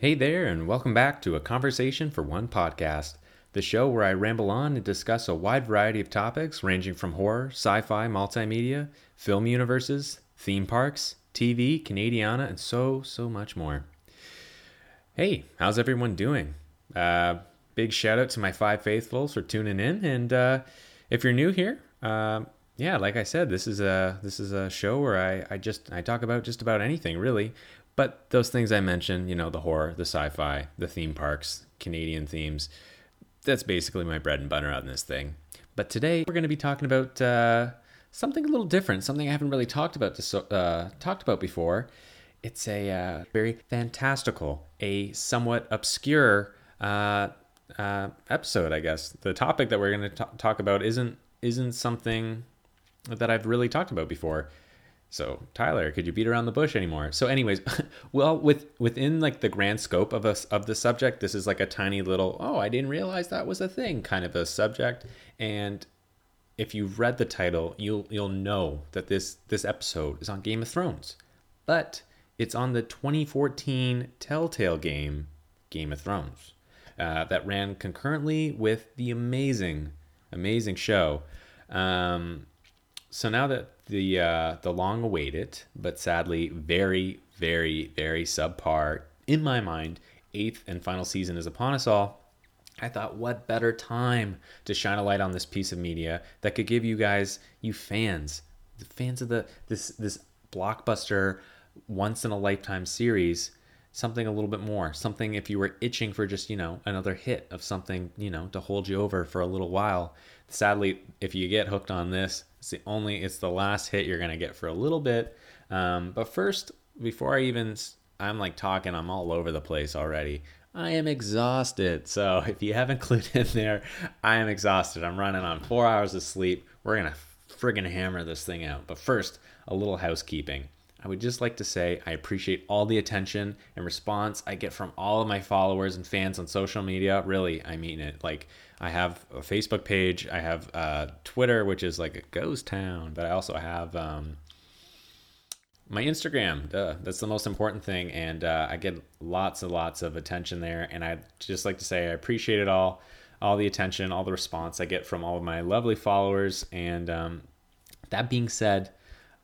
Hey there, and welcome back to A Conversation for One podcast, the show where I ramble on and discuss a wide variety of topics ranging from horror, sci fi, multimedia, film universes, theme parks, TV, Canadiana, and so, so much more. Hey, how's everyone doing? Uh, big shout out to my five faithfuls for tuning in, and uh, if you're new here, uh, yeah, like I said, this is a this is a show where I, I just I talk about just about anything really, but those things I mentioned, you know, the horror, the sci-fi, the theme parks, Canadian themes, that's basically my bread and butter on this thing. But today we're going to be talking about uh, something a little different, something I haven't really talked about uh, talked about before. It's a uh, very fantastical, a somewhat obscure uh, uh, episode, I guess. The topic that we're going to talk about isn't isn't something that I've really talked about before. So Tyler, could you beat around the bush anymore? So, anyways, well, with within like the grand scope of us of the subject, this is like a tiny little oh, I didn't realize that was a thing kind of a subject. And if you've read the title, you'll you'll know that this this episode is on Game of Thrones, but it's on the 2014 Telltale game Game of Thrones uh, that ran concurrently with the amazing amazing show. Um, so now that the uh, the long awaited, but sadly very, very, very subpar in my mind, eighth and final season is upon us all. I thought, what better time to shine a light on this piece of media that could give you guys, you fans, the fans of the this this blockbuster, once in a lifetime series, something a little bit more. Something if you were itching for just you know another hit of something you know to hold you over for a little while. Sadly, if you get hooked on this, it's the only, it's the last hit you're gonna get for a little bit. Um, but first, before I even, I'm like talking, I'm all over the place already. I am exhausted. So if you haven't clued in there, I am exhausted. I'm running on four hours of sleep. We're gonna friggin' hammer this thing out. But first, a little housekeeping. I would just like to say I appreciate all the attention and response I get from all of my followers and fans on social media. Really, I mean it. Like, I have a Facebook page, I have uh, Twitter, which is like a ghost town, but I also have um, my Instagram. Duh, that's the most important thing. And uh, I get lots and lots of attention there. And I'd just like to say I appreciate it all, all the attention, all the response I get from all of my lovely followers. And um, that being said,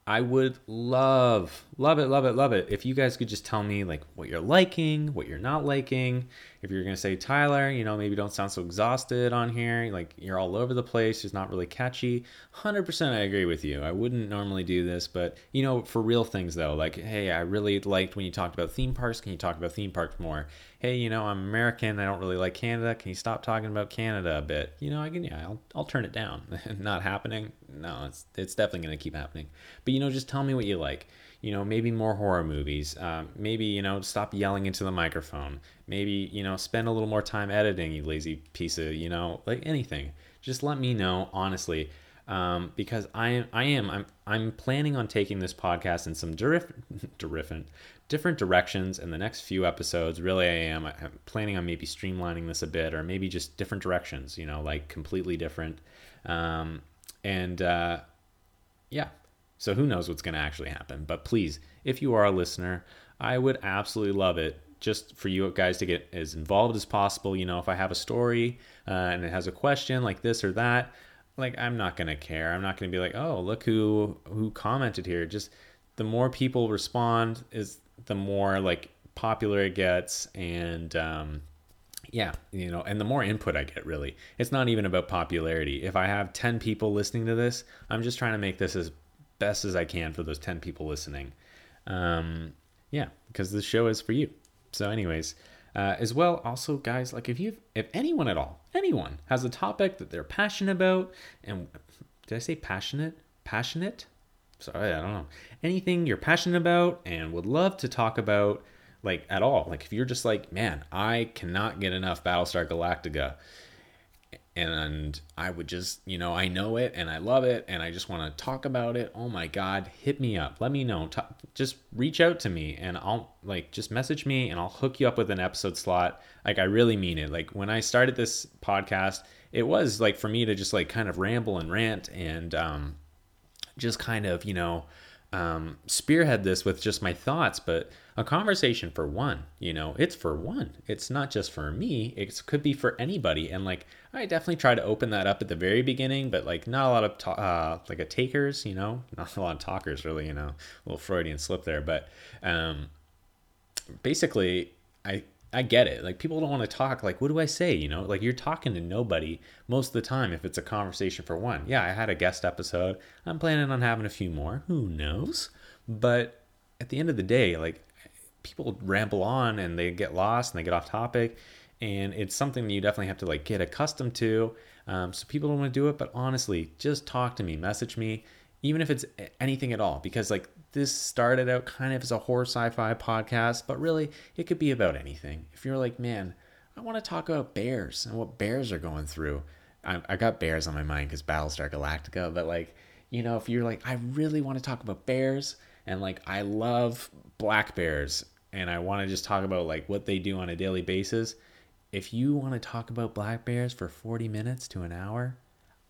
I would love, love it, love it, love it if you guys could just tell me like what you're liking, what you're not liking. If you're gonna say Tyler, you know, maybe don't sound so exhausted on here, like you're all over the place, it's not really catchy. 100% I agree with you. I wouldn't normally do this, but you know, for real things though, like, hey, I really liked when you talked about theme parks. Can you talk about theme parks more? Hey, you know, I'm American. I don't really like Canada. Can you stop talking about Canada a bit? You know, I can, yeah, I'll, I'll turn it down. not happening. No, it's, it's definitely gonna keep happening. But you know, just tell me what you like you know maybe more horror movies um, maybe you know stop yelling into the microphone maybe you know spend a little more time editing you lazy piece of you know like anything just let me know honestly um, because I am, I am I'm I'm planning on taking this podcast in some different different different directions in the next few episodes. Really, I am I'm planning on maybe streamlining this a bit, or maybe just different directions. You know, like completely different. Um, and uh, yeah, so who knows what's going to actually happen. But please, if you are a listener, I would absolutely love it just for you guys to get as involved as possible. You know, if I have a story uh, and it has a question like this or that, like I'm not gonna care. I'm not gonna be like, oh, look who who commented here. Just the more people respond is the more like popular it gets, and um, yeah, you know, and the more input I get, really, it's not even about popularity. If I have ten people listening to this, I'm just trying to make this as best as I can for those 10 people listening. Um, yeah, because this show is for you. So, anyways, uh, as well, also, guys, like if you, if anyone at all, anyone has a topic that they're passionate about, and did I say passionate? Passionate? Sorry, I don't know. Anything you're passionate about and would love to talk about, like at all. Like if you're just like, man, I cannot get enough Battlestar Galactica and I would just, you know, I know it and I love it and I just want to talk about it. Oh my God, hit me up. Let me know. just reach out to me and I'll like just message me and I'll hook you up with an episode slot. Like, I really mean it. Like, when I started this podcast, it was like for me to just like kind of ramble and rant and um, just kind of, you know, um, spearhead this with just my thoughts. But a conversation for one, you know, it's for one. It's not just for me. It could be for anybody. And like, I definitely try to open that up at the very beginning, but like, not a lot of, ta- uh, like a takers, you know, not a lot of talkers really, you know, a little Freudian slip there. But, um, basically, I, I get it. Like people don't want to talk. Like, what do I say? You know, like you're talking to nobody most of the time if it's a conversation for one. Yeah, I had a guest episode. I'm planning on having a few more. Who knows? But at the end of the day, like people ramble on and they get lost and they get off topic, and it's something that you definitely have to like get accustomed to. Um, so people don't want to do it, but honestly, just talk to me, message me, even if it's anything at all, because like this started out kind of as a horror sci-fi podcast, but really it could be about anything. If you're like, man, I want to talk about bears and what bears are going through. I, I got bears on my mind because Battlestar Galactica, but like, you know, if you're like, I really want to talk about bears and like I love black bears and I want to just talk about like what they do on a daily basis. If you want to talk about black bears for 40 minutes to an hour,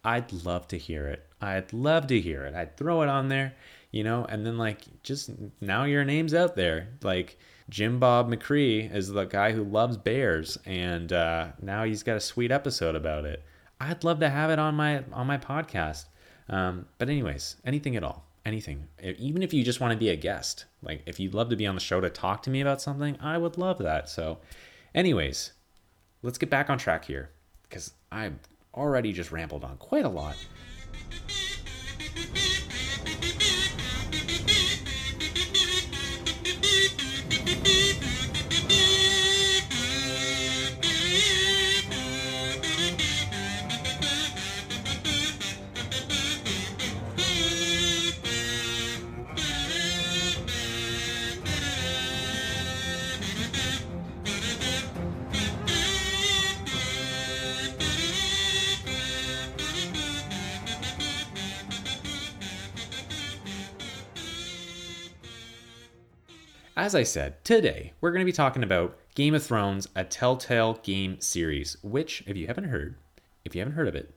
I'd love to hear it. I'd love to hear it. I'd throw it on there, you know, and then like just now your name's out there. Like Jim Bob McCree is the guy who loves bears, and uh, now he's got a sweet episode about it. I'd love to have it on my on my podcast. Um, but anyways, anything at all, anything. Even if you just want to be a guest, like if you'd love to be on the show to talk to me about something, I would love that. So, anyways, let's get back on track here because I already just rambled on quite a lot. As I said, today we're going to be talking about Game of Thrones, a Telltale game series, which, if you haven't heard, if you haven't heard of it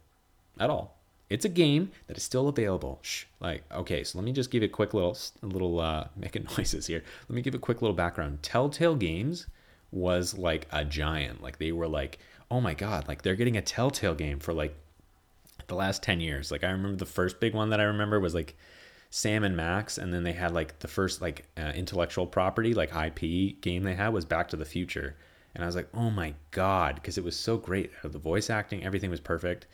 at all, it's a game that is still available. Shh. Like, okay, so let me just give a quick little, little, uh, making noises here. Let me give a quick little background. Telltale Games was like a giant. Like, they were like, oh my God, like they're getting a Telltale game for like the last 10 years. Like, I remember the first big one that I remember was like Sam and Max, and then they had like the first like uh, intellectual property, like IP game they had was Back to the Future, and I was like, oh my god, because it was so great. The voice acting, everything was perfect,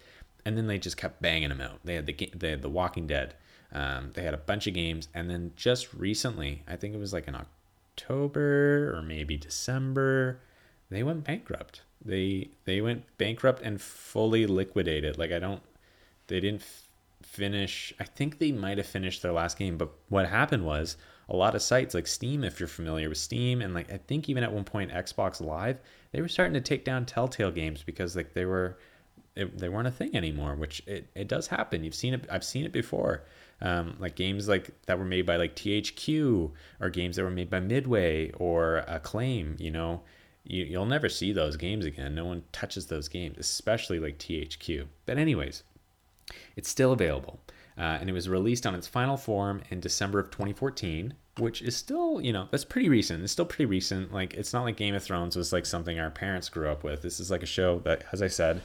and then they just kept banging them out. They had the they had the Walking Dead, um, they had a bunch of games, and then just recently, I think it was like in October or maybe December, they went bankrupt. They they went bankrupt and fully liquidated. Like I don't, they didn't finish. I think they might have finished their last game, but what happened was a lot of sites like Steam, if you're familiar with Steam, and like I think even at one point Xbox Live, they were starting to take down Telltale games because like they were it, they weren't a thing anymore. Which it, it does happen. You've seen it. I've seen it before. Um, like games like that were made by like THQ or games that were made by Midway or Acclaim. You know, you, you'll never see those games again. No one touches those games, especially like THQ. But anyways it's still available. Uh, and it was released on its final form in December of 2014, which is still, you know, that's pretty recent. It's still pretty recent. Like, it's not like Game of Thrones was like something our parents grew up with. This is like a show that, as I said,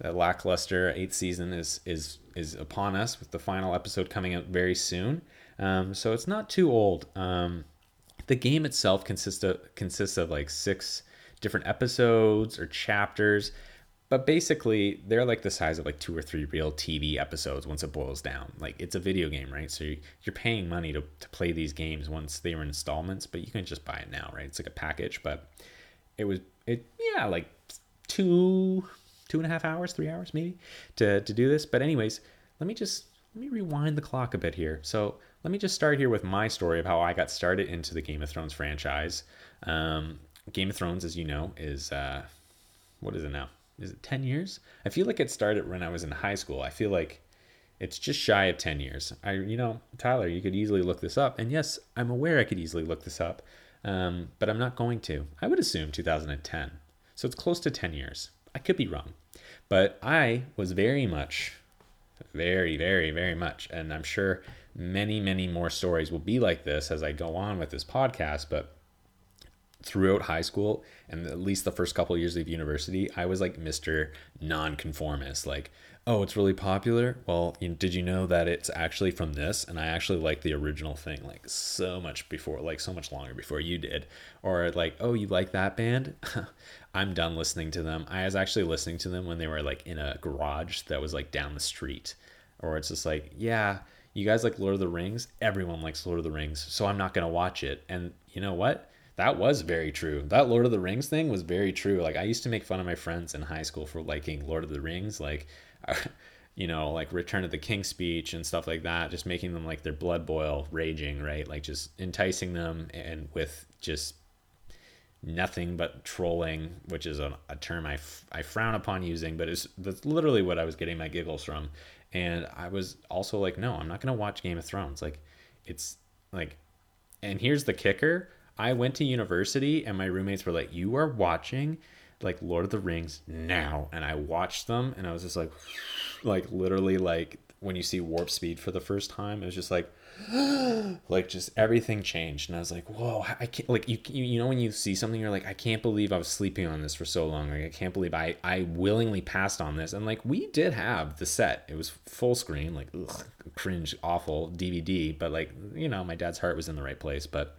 that lackluster eighth season is is is upon us with the final episode coming out very soon. Um, so it's not too old. Um, the game itself consists of consists of like six different episodes or chapters but basically they're like the size of like two or three real tv episodes once it boils down. Like it's a video game right? So you're paying money to, to play these games once they were installments but you can just buy it now right? It's like a package but it was it yeah like two two and a half hours three hours maybe to to do this. But anyways let me just let me rewind the clock a bit here. So let me just start here with my story of how i got started into the game of thrones franchise. Um, game of thrones as you know is uh, what is it now is it 10 years? I feel like it started when I was in high school. I feel like it's just shy of 10 years. I, you know, Tyler, you could easily look this up. And yes, I'm aware I could easily look this up, um, but I'm not going to. I would assume 2010. So it's close to 10 years. I could be wrong. But I was very much, very, very, very much, and I'm sure many, many more stories will be like this as I go on with this podcast, but throughout high school and at least the first couple of years of university, I was like Mr. Nonconformist. Like, oh, it's really popular. Well, you did you know that it's actually from this? And I actually like the original thing like so much before, like so much longer before you did. Or like, oh, you like that band? I'm done listening to them. I was actually listening to them when they were like in a garage that was like down the street. Or it's just like, yeah, you guys like Lord of the Rings? Everyone likes Lord of the Rings, so I'm not going to watch it. And you know what? That was very true. That Lord of the Rings thing was very true. Like I used to make fun of my friends in high school for liking Lord of the Rings, like you know, like Return of the King speech and stuff like that, just making them like their blood boil raging, right? Like just enticing them and with just nothing but trolling, which is a, a term I, f- I frown upon using, but it's that's literally what I was getting my giggles from. And I was also like, no, I'm not going to watch Game of Thrones. Like, it's like, and here's the kicker I went to university and my roommates were like, you are watching like Lord of the Rings now. And I watched them and I was just like, like literally like when you see warp speed for the first time, it was just like, like just everything changed. And i was like whoa i can't like you, you know when you see something you're like i can't believe i was sleeping on this for so long. Like i can't believe i i willingly passed on this. And like we did have the set. It was full screen like ugh, cringe awful dvd but like you know my dad's heart was in the right place. But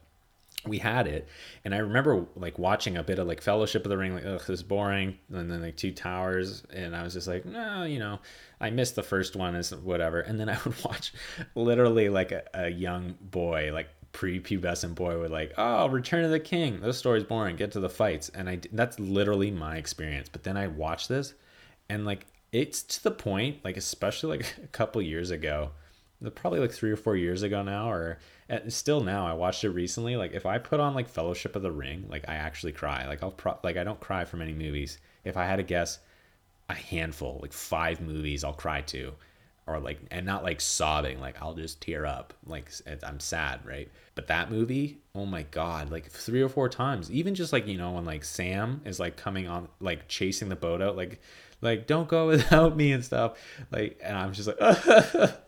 we had it and i remember like watching a bit of like fellowship of the ring like ugh this is boring and then like two towers and i was just like no you know i missed the first one as whatever. And then i would watch literally like a, a young boy like pre-pubescent boy would like oh return of the king those stories boring get to the fights and i that's literally my experience but then i watched this and like it's to the point like especially like a couple years ago probably like three or four years ago now, or still now. I watched it recently. Like if I put on like Fellowship of the Ring, like I actually cry. Like I'll pro- like I don't cry for many movies. If I had to guess, a handful, like five movies, I'll cry to, or like and not like sobbing. Like I'll just tear up. Like I'm sad, right? But that movie, oh my god, like three or four times. Even just like you know when like Sam is like coming on, like chasing the boat out, like like don't go without me and stuff. Like and i'm just like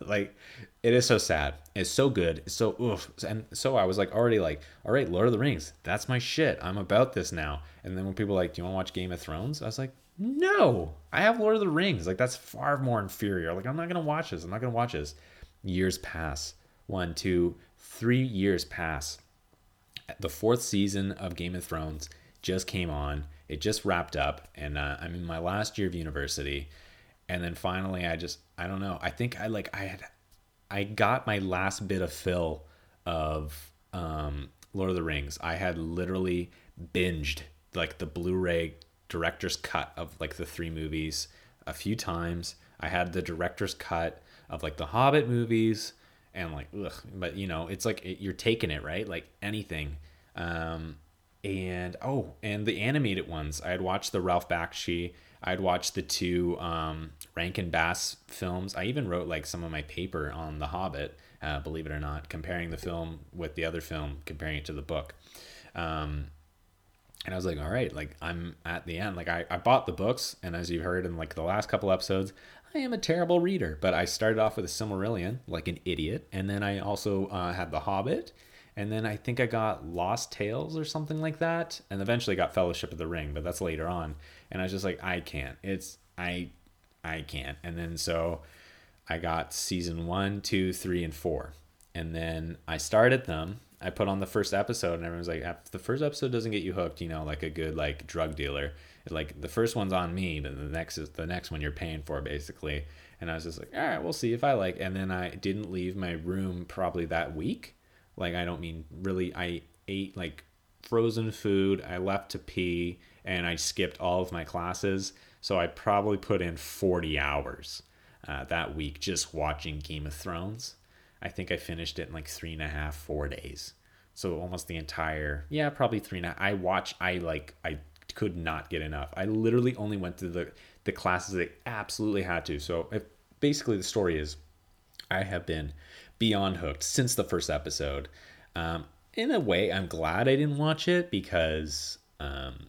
like it is so sad. It's so good. It's so oof. and so i was like already like all right lord of the rings that's my shit. I'm about this now. And then when people like do you want to watch game of thrones? I was like no i have lord of the rings. Like that's far more inferior. Like i'm not gonna watch this. I'm not gonna watch this. Years pass. One two three years pass. The fourth season of game of thrones just came on it just wrapped up, and uh, I'm in my last year of university. And then finally, I just I don't know. I think I like I had I got my last bit of fill of um, Lord of the Rings. I had literally binged like the Blu-ray director's cut of like the three movies a few times. I had the director's cut of like the Hobbit movies and like ugh, but you know, it's like it, you're taking it, right? Like anything. Um and oh, and the animated ones. I had watched the Ralph Bakshi. I had watched the two um, Rankin Bass films. I even wrote like some of my paper on The Hobbit, uh, believe it or not, comparing the film with the other film, comparing it to the book. Um, and I was like, all right, like I'm at the end. Like I, I bought the books, and as you heard in like the last couple episodes, I am a terrible reader. But I started off with a Silmarillion, like an idiot, and then I also uh, had The Hobbit, and then I think I got Lost Tales or something like that, and eventually got Fellowship of the Ring, but that's later on. And I was just like, I can't. It's I, I can't. And then so I got season one, two, three, and four, and then I started them. I put on the first episode, and everyone's like, the first episode doesn't get you hooked, you know, like a good like drug dealer. Like the first one's on me, but the next is the next one you're paying for basically. And I was just like, all right, we'll see if I like. And then I didn't leave my room probably that week like I don't mean really I ate like frozen food, I left to pee and I skipped all of my classes. So I probably put in 40 hours uh, that week just watching Game of Thrones. I think I finished it in like three and a half, four days. So almost the entire, yeah, probably three and a half. I watch, I like, I could not get enough. I literally only went to the, the classes that I absolutely had to. So if, basically the story is I have been beyond hooked since the first episode. Um, in a way, I'm glad I didn't watch it because um,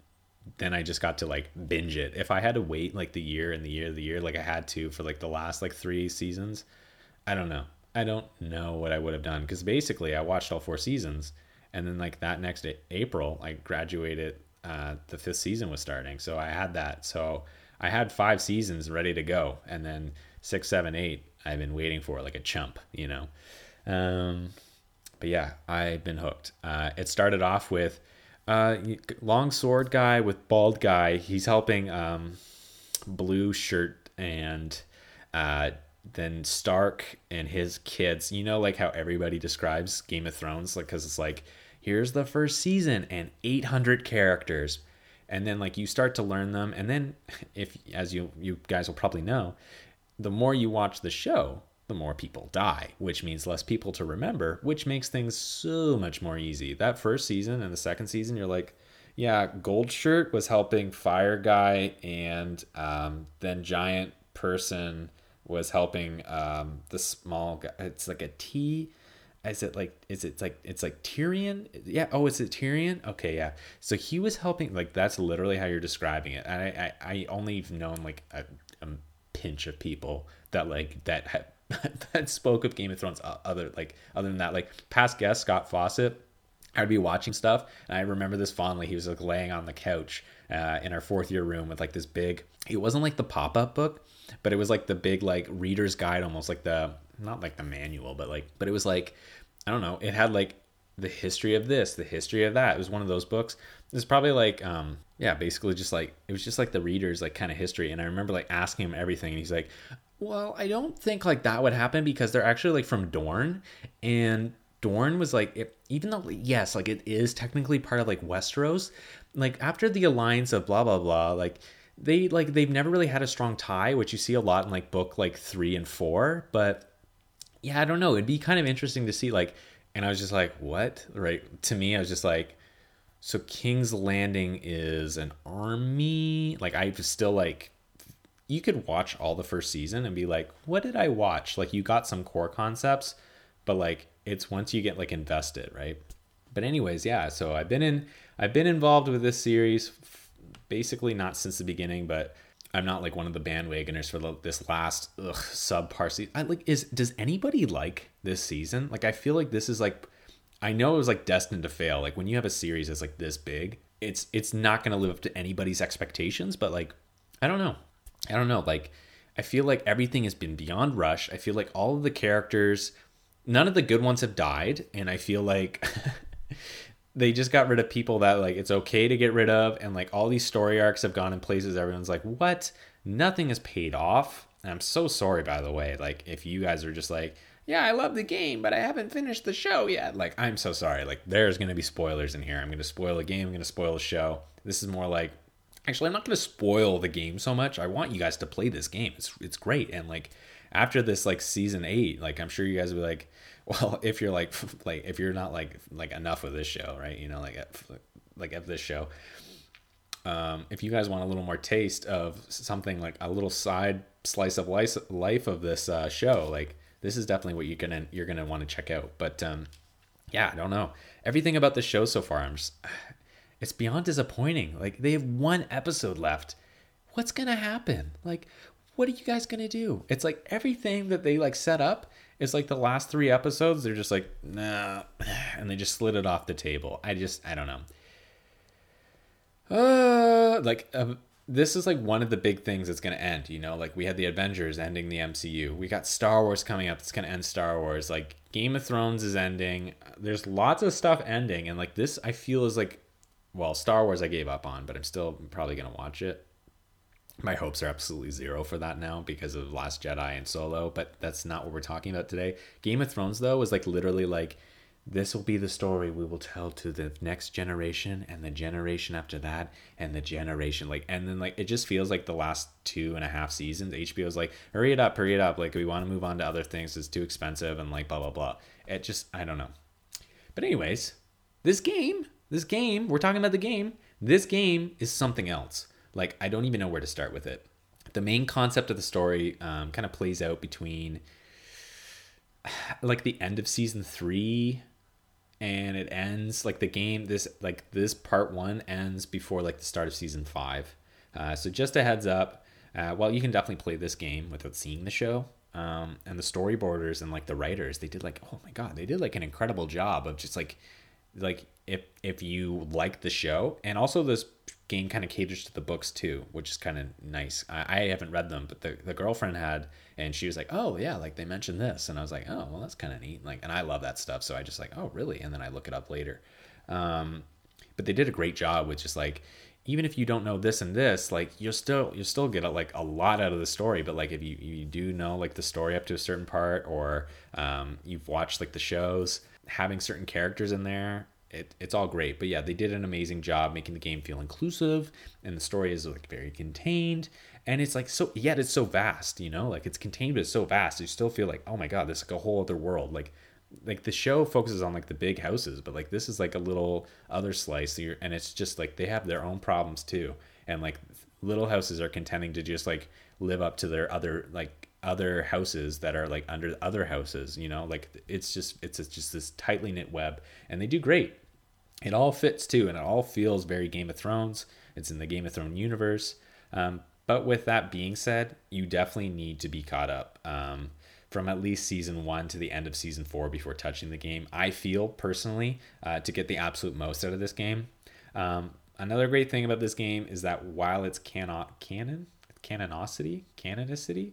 then I just got to like binge it. If I had to wait like the year and the year, of the year, like I had to for like the last like three seasons, I don't know. I don't know what I would have done because basically I watched all four seasons and then like that next April, I graduated. Uh, the fifth season was starting, so I had that. So I had five seasons ready to go, and then six, seven, eight, I've been waiting for like a chump, you know. Um, but yeah, I've been hooked. Uh, it started off with uh, long sword guy with bald guy. He's helping um, blue shirt and uh, then Stark and his kids. You know, like how everybody describes Game of Thrones, like because it's like here's the first season and 800 characters, and then like you start to learn them, and then if as you you guys will probably know, the more you watch the show, the more people die, which means less people to remember, which makes things so much more easy. That first season and the second season, you're like, yeah, Gold Shirt was helping Fire Guy, and um, then Giant Person was helping um, the small guy. It's like a T. Is it like is it like it's like Tyrion? Yeah. Oh, is it Tyrion? Okay, yeah. So he was helping. Like that's literally how you're describing it. And I I, I only known like a, a pinch of people that like that that spoke of Game of Thrones. Other like other than that, like past guest Scott Fawcett, I'd be watching stuff, and I remember this fondly. He was like laying on the couch uh, in our fourth year room with like this big. It wasn't like the pop up book, but it was like the big like reader's guide, almost like the not like the manual, but like but it was like I don't know. It had like the history of this, the history of that. It was one of those books. It's probably like um yeah, basically just like it was just like the reader's like kind of history. And I remember like asking him everything, and he's like, well, I don't think like that would happen because they're actually like from Dorne, and Dorne was like, it, even though yes, like it is technically part of like Westeros, like after the alliance of blah blah blah, like they like they've never really had a strong tie, which you see a lot in like book like three and four. But yeah, I don't know. It'd be kind of interesting to see like, and I was just like, what? Right? To me, I was just like, so King's Landing is an army. Like I was still like you could watch all the first season and be like, what did I watch? Like you got some core concepts, but like it's once you get like invested, right? But anyways, yeah, so I've been in I've been involved with this series basically not since the beginning, but I'm not like one of the bandwagoners for this last ugh, subpar season. I like is does anybody like this season? Like I feel like this is like I know it was like destined to fail. Like when you have a series that's like this big, it's it's not going to live up to anybody's expectations, but like I don't know. I don't know, like I feel like everything has been beyond rush. I feel like all of the characters, none of the good ones have died, and I feel like they just got rid of people that like it's okay to get rid of, and like all these story arcs have gone in places everyone's like, what? Nothing has paid off. And I'm so sorry, by the way. Like if you guys are just like, yeah, I love the game, but I haven't finished the show yet. Like I'm so sorry. Like there's gonna be spoilers in here. I'm gonna spoil a game. I'm gonna spoil a show. This is more like actually i'm not going to spoil the game so much i want you guys to play this game it's it's great and like after this like season 8 like i'm sure you guys will be like well if you're like like if you're not like like enough of this show right you know like like of this show um, if you guys want a little more taste of something like a little side slice of life, life of this uh, show like this is definitely what you're gonna you're gonna want to check out but um yeah i don't know everything about the show so far i'm just it's beyond disappointing. Like they have one episode left. What's gonna happen? Like, what are you guys gonna do? It's like everything that they like set up is like the last three episodes. They're just like nah, and they just slid it off the table. I just I don't know. Uh, like uh, this is like one of the big things that's gonna end. You know, like we had the Avengers ending the MCU. We got Star Wars coming up. That's gonna end Star Wars. Like Game of Thrones is ending. There's lots of stuff ending, and like this, I feel is like well, Star Wars I gave up on, but I'm still probably gonna watch it. My hopes are absolutely zero for that now because of Last Jedi and Solo, but that's not what we're talking about today. Game of Thrones though was like literally like this will be the story we will tell to the next generation and the generation after that and the generation like and then like it just feels like the last two and a half seasons hbo's like hurry it up hurry it up like we want to move on to other things it's too expensive and like blah blah blah it just i don't know but anyways this game this game, we're talking about the game. This game is something else. Like, I don't even know where to start with it. The main concept of the story um, kind of plays out between like the end of season three and it ends like the game this like this part one ends before like the start of season five. Uh, so just a heads up uh, well you can definitely play this game without seeing the show um, and the storyboarders and like the writers they did like oh my god they did like an incredible job of just like like if if you like the show, and also this game kind of caters to the books too, which is kind of nice. I, I haven't read them, but the, the girlfriend had, and she was like, "Oh yeah, like they mentioned this," and I was like, "Oh well, that's kind of neat." Like, and I love that stuff, so I just like, "Oh really?" And then I look it up later. Um, but they did a great job with just like even if you don't know this and this, like you'll still you'll still get a, like a lot out of the story. But like if you you do know like the story up to a certain part, or um, you've watched like the shows, having certain characters in there, it, it's all great. But yeah, they did an amazing job making the game feel inclusive, and the story is like very contained, and it's like so yet it's so vast, you know, like it's contained but it's so vast. You still feel like oh my god, this is like a whole other world. Like like the show focuses on like the big houses, but like this is like a little other slice, and it's just like they have their own problems too, and like little houses are contending to just like live up to their other like other houses that are like under other houses you know like it's just it's just this tightly knit web and they do great it all fits too and it all feels very game of thrones it's in the game of thrones universe um, but with that being said you definitely need to be caught up um, from at least season one to the end of season four before touching the game. I feel personally uh, to get the absolute most out of this game. Um, another great thing about this game is that while it's cannot canon, canonicity, canonicity,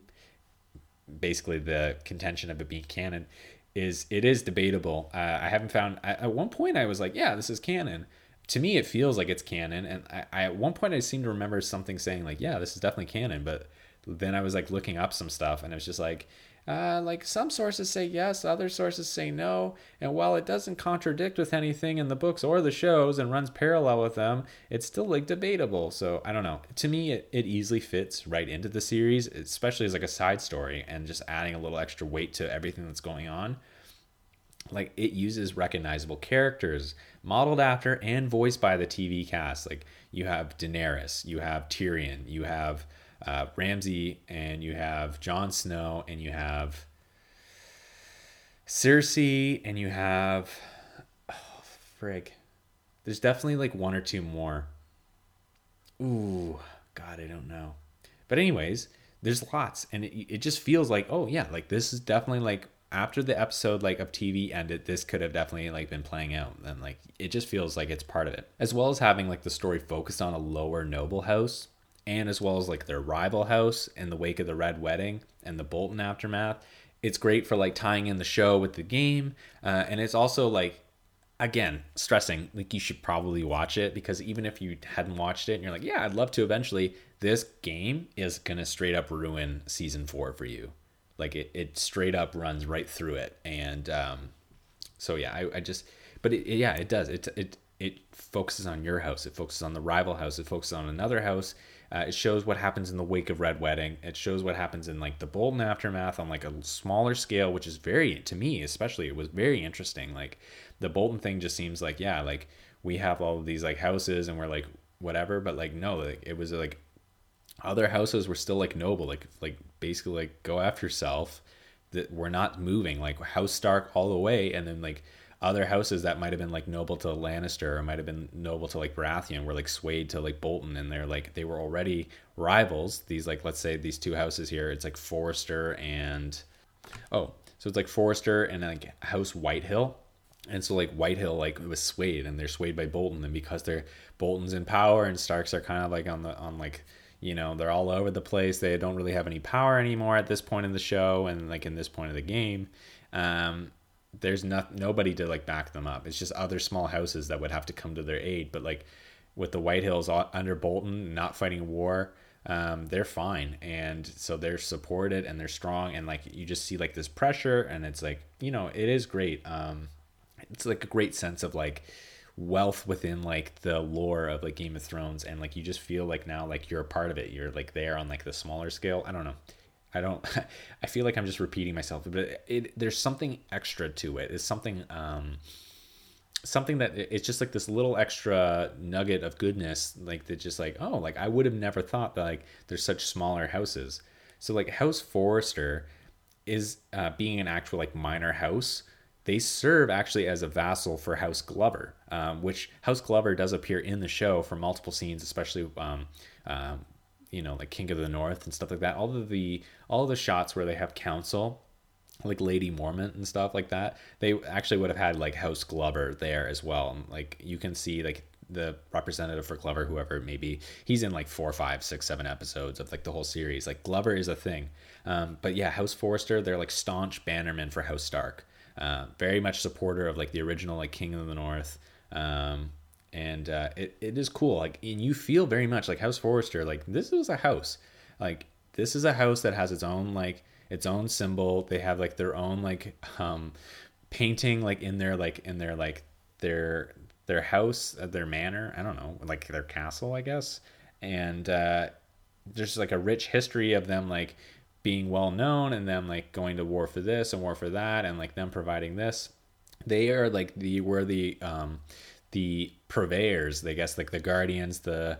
basically the contention of it being canon, is it is debatable. Uh, I haven't found at one point I was like, yeah, this is canon. To me, it feels like it's canon, and I, I at one point I seem to remember something saying like, yeah, this is definitely canon, but then I was like looking up some stuff, and it was just like uh, like some sources say yes, other sources say no. And while it doesn't contradict with anything in the books or the shows and runs parallel with them, it's still like debatable. So I don't know. To me, it, it easily fits right into the series, especially as like a side story and just adding a little extra weight to everything that's going on. Like it uses recognizable characters modeled after and voiced by the TV cast. Like you have Daenerys, you have Tyrion, you have uh, Ramsay, and you have Jon Snow, and you have Cersei, and you have oh, frig. There's definitely like one or two more. Ooh, God, I don't know. But anyways, there's lots, and it, it just feels like oh yeah, like this is definitely like after the episode like of TV ended, this could have definitely like been playing out, and like it just feels like it's part of it, as well as having like the story focused on a lower noble house and as well as like their rival house in the wake of the Red Wedding and the Bolton aftermath. It's great for like tying in the show with the game, uh, and it's also like again stressing like you should probably watch it because even if you hadn't watched it and you're like yeah i'd love to eventually this game is gonna straight up ruin season four for you. Like it, it straight up runs right through it and um so yeah i, I just but it, yeah it does. It, it it focuses on your house. It focuses on the rival house. It focuses on another house uh, it shows what happens in the wake of Red Wedding. It shows what happens in like the Bolton aftermath on like a smaller scale, which is very to me especially it was very interesting. Like the Bolton thing just seems like yeah, like we have all of these like houses and we're like whatever, but like no, like it was like other houses were still like noble, like like basically like go after yourself. That we're not moving like House Stark all the way, and then like other houses that might have been like noble to Lannister or might have been noble to like Baratheon were like swayed to like Bolton and they're like they were already rivals. These like let's say these two houses here, it's like Forrester and oh, so it's like Forrester and like House Whitehill. And so like Whitehill like was swayed and they're swayed by Bolton and because they're Bolton's in power and Starks are kind of like on the on like you know they're all over the place they don't really have any power anymore at this point in the show and like in this point of the game um there's not nobody to like back them up. It's just other small houses that would have to come to their aid. But like with the Whitehills under Bolton not fighting war, um, they're fine, and so they're supported and they're strong, and like you just see like this pressure, and it's like you know it is great. Um, it's like a great sense of like wealth within like the lore of like Game of Thrones, and like you just feel like now like you're a part of it. You're like there on like the smaller scale. I don't know. I don't. I feel like I'm just repeating myself, but it, it there's something extra to it. It's something, um, something that it's just like this little extra nugget of goodness, like that. Just like oh, like I would have never thought that like there's such smaller houses. So like House Forrester is uh, being an actual like minor house. They serve actually as a vassal for House Glover, um, which House Glover does appear in the show for multiple scenes, especially um, um, you know like king of the north and stuff like that all of the all of the shots where they have council like Lady Mormont and stuff like that, they actually would have had like House Glover there as well. Like you can see like the representative for Glover, whoever it may be, he's in like four, five, six, seven episodes of like the whole series. Like Glover is a thing. Um, but yeah, House Forrester, they're like staunch bannermen for House Stark. Uh, very much supporter of like the original like King of the North. Um, and uh, it, it is cool. Like, and you feel very much like House Forrester. Like this was a house. Like this is a house that has its own like its own symbol. They have like their own like um painting like in their like in their like their their house, uh, their manor. I don't know, like their castle, I guess. And uh, there's like a rich history of them like being well known and them like going to war for this and war for that and like them providing this. They are like the were the um the purveyors, I guess like the guardians, the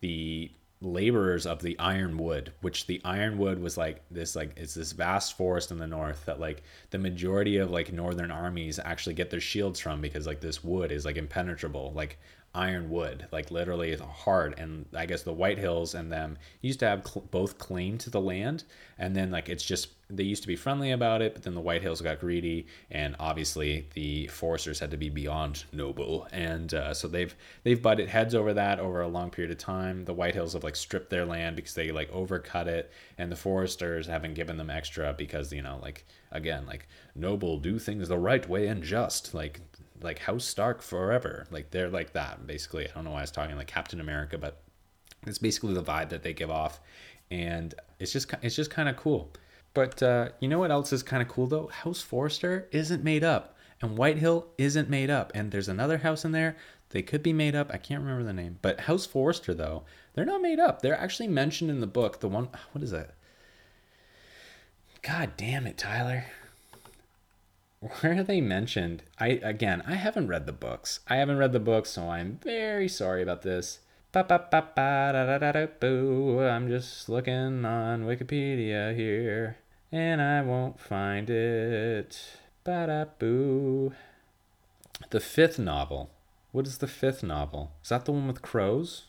the laborers of the ironwood which the ironwood was like this like it's this vast forest in the north that like the majority of like northern armies actually get their shields from because like this wood is like impenetrable like iron wood, like literally hard. And I guess the Whitehills and them used to have cl- both claim to the land, and then like it's just they used to be friendly about it, but then the Whitehills got greedy, and obviously the Forresters had to be beyond noble, and uh, so they've they've butted heads over that over a long period of time. The Whitehills have like stripped their land because they like overcut it, and the Forresters haven't given them extra because you know like again like noble do things the right way and just like like House Stark forever. Like they're like that basically. I don't know why I was talking like Captain America, but it's basically the vibe that they give off, and it's just it's just kind of cool. But uh, you know what else is kind of cool though? House Forrester isn't made up, and Whitehill isn't made up, and there's another house in there. They could be made up. I can't remember the name, but House Forrester though, they're not made up. They're actually mentioned in the book. The one, what is that? God damn it, Tyler where are they mentioned? I again, I haven't read the books. I haven't read the books, so I'm very sorry about this. I'm just looking on Wikipedia here, and I won't find it. Ba-da-boo. The fifth novel. What is the fifth novel? Is that the one with crows?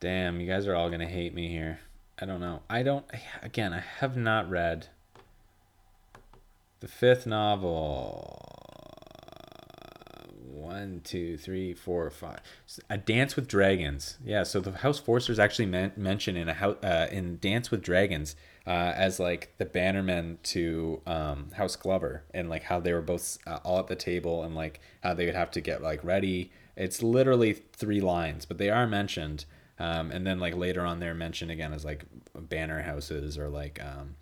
Damn, you guys are all gonna hate me here. I don't know. I don't. Again, I have not read the fifth novel. One, two, three, four, five. A Dance with Dragons. Yeah, so the House Forresters actually men- mentioned in a house uh, in Dance with Dragons uh, as like the bannermen to um, House Glover, and like how they were both uh, all at the table, and like how they would have to get like ready. It's literally three lines, but they are mentioned. Um, and then like later on, they're mentioned again as like banner houses or like um,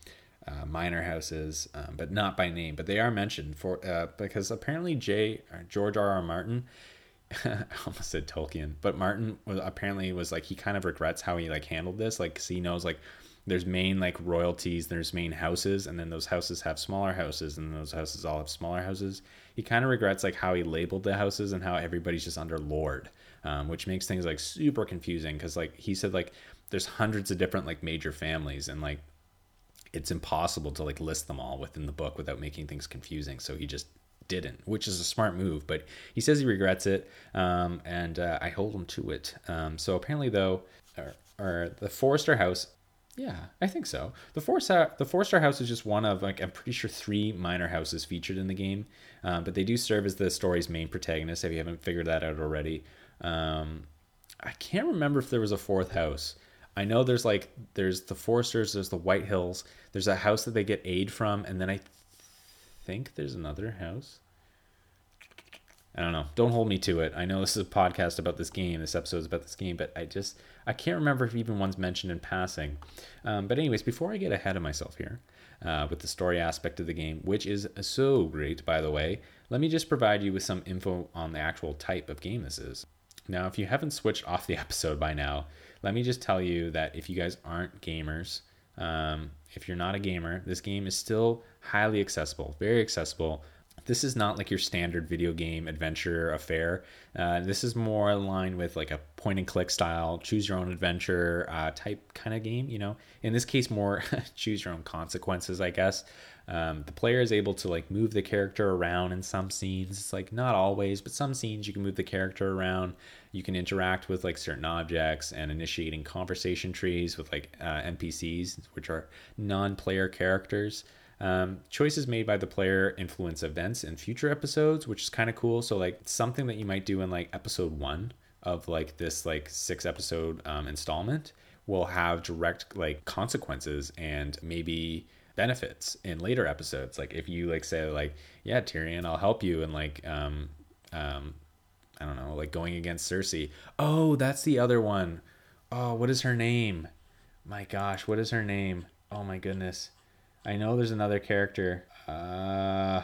uh, minor houses, um, but not by name. But they are mentioned for uh, because apparently J uh, George R. R. Martin, I almost said Tolkien, but Martin was apparently was like he kind of regrets how he like handled this, like cause he knows like there's main like royalties, there's main houses, and then those houses have smaller houses, and those houses all have smaller houses. He kind of regrets like how he labeled the houses and how everybody's just under lord, um, which makes things like super confusing because like he said like there's hundreds of different like major families and like it's impossible to like list them all within the book without making things confusing. So he just didn't, which is a smart move. But he says he regrets it, um, and uh, I hold him to it. Um, so apparently, though, or, the Forrester House. Yeah, I think so. The Forrester the House is just one of like I'm pretty sure three minor houses featured in the game, um, but they do serve as the story's main protagonist. If you haven't figured that out already, um, I can't remember if there was a fourth house. I know there's like there's the Forresters, there's the Whitehills, there's a house that they get aid from, and then I th- think there's another house. I don't know. Don't hold me to it. I know this is a podcast about this game. This episode is about this game, but I just I can't remember if even one's mentioned in passing. Um, but anyways, before I get ahead of myself here uh, with the story aspect of the game, which is so great by the way, let me just provide you with some info on the actual type of game this is. Now, if you haven't switched off the episode by now, let me just tell you that if you guys aren't gamers, um, if you're not a gamer, this game is still highly accessible, very accessible. this is not like your standard video game adventure affair. Uh, this is more aligned with like a point and click style, choose your own adventure uh, type kind of game. You know, in this case, more choose your own consequences, I guess. Um, the player is able to like move the character around in some scenes. It's like not always, but some scenes you can move the character around. You can interact with like certain objects and initiating conversation trees with like uh, NPCs, which are non-player characters. Um, choices made by the player influence events in future episodes, which is kind of cool. So like something that you might do in like episode one of like this like six episode um, installment will have direct like consequences and maybe benefits in later episodes. Like if you like say like yeah Tyrion I'll help you and like um um I don't know like going against Cersei. Oh that's the other one. Oh what is her name? My gosh what is her name? Oh my goodness. I know there's another character. Uh,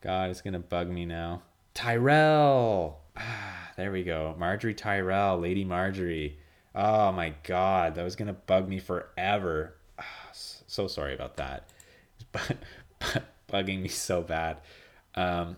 God, it's gonna bug me now. Tyrell. Ah, there we go. Margaery Tyrell, Lady Margaery. Oh my God, that was gonna bug me forever. So sorry about that. But, bugging me so bad. Um,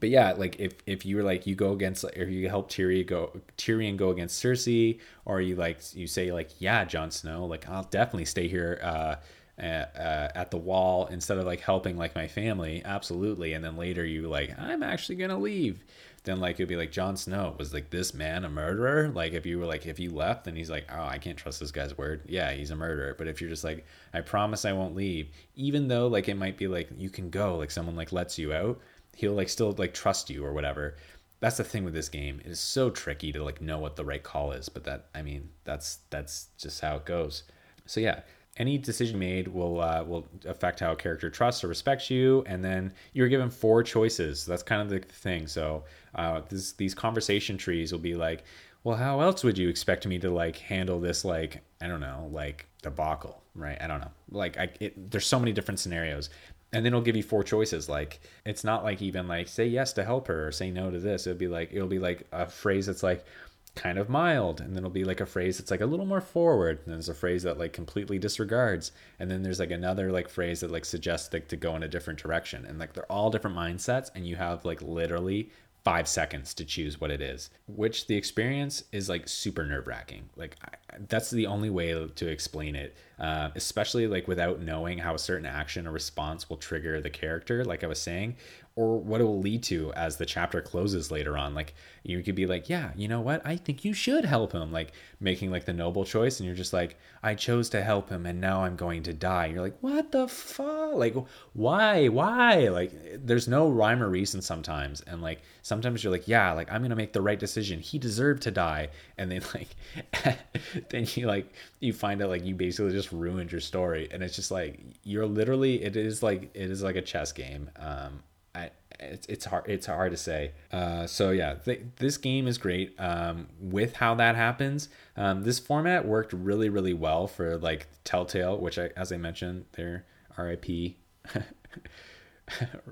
but yeah, like if if you were like you go against or you help Tyrion go Tyrion go against Cersei, or you like you say like yeah Jon Snow, like I'll definitely stay here. Uh, uh, at the wall instead of like helping like my family absolutely and then later you like i'm actually gonna leave then like it'd be like Jon Snow was like this man a murderer? Like if you were like if you left then he's like oh I can't trust this guy's word. Yeah he's a murderer. But if you're just like I promise I won't leave even though like it might be like you can go like someone like lets you out he'll like still like trust you or whatever. That's the thing with this game. It is so tricky to like know what the right call is but that I mean that's that's just how it goes. So yeah any decision made will uh, will affect how a character trusts or respects you and then you're given four choices. That's kind of the thing. So uh, this, these conversation trees will be like well how else would you expect me to like handle this like i don't know like debacle? Right? I don't know. Like I, it, there's so many different scenarios. And then it'll give you four choices. Like it's not like even like say yes to help her or say no to this. It'll be like it'll be like a phrase that's like kind of mild and then it'll be like a phrase that's like a little more forward and there's a phrase that like completely disregards and then there's like another like phrase that like suggests like to go in a different direction and like they're all different mindsets and you have like literally five seconds to choose what it is which the experience is like super nerve-wracking. Like I, that's the only way to explain it uh, especially like without knowing how a certain action or response will trigger the character like i was saying or what it will lead to as the chapter closes later on. Like you could be like, yeah, you know what? I think you should help him. Like making like the noble choice, and you're just like, I chose to help him, and now I'm going to die. you're like, what the fuck? Like why? Why? Like there's no rhyme or reason sometimes, and like sometimes you're like, yeah, like I'm gonna make the right decision. He deserved to die, and then like then you like you find out like you basically just ruined your story, and it's just like you're literally it is like it is like a chess game. Um, it's it's hard it's hard to say. Uh, so yeah, th- this game is great. Um, with how that happens, um, this format worked really really well for like Telltale, which I, as I mentioned, they're R.I.P.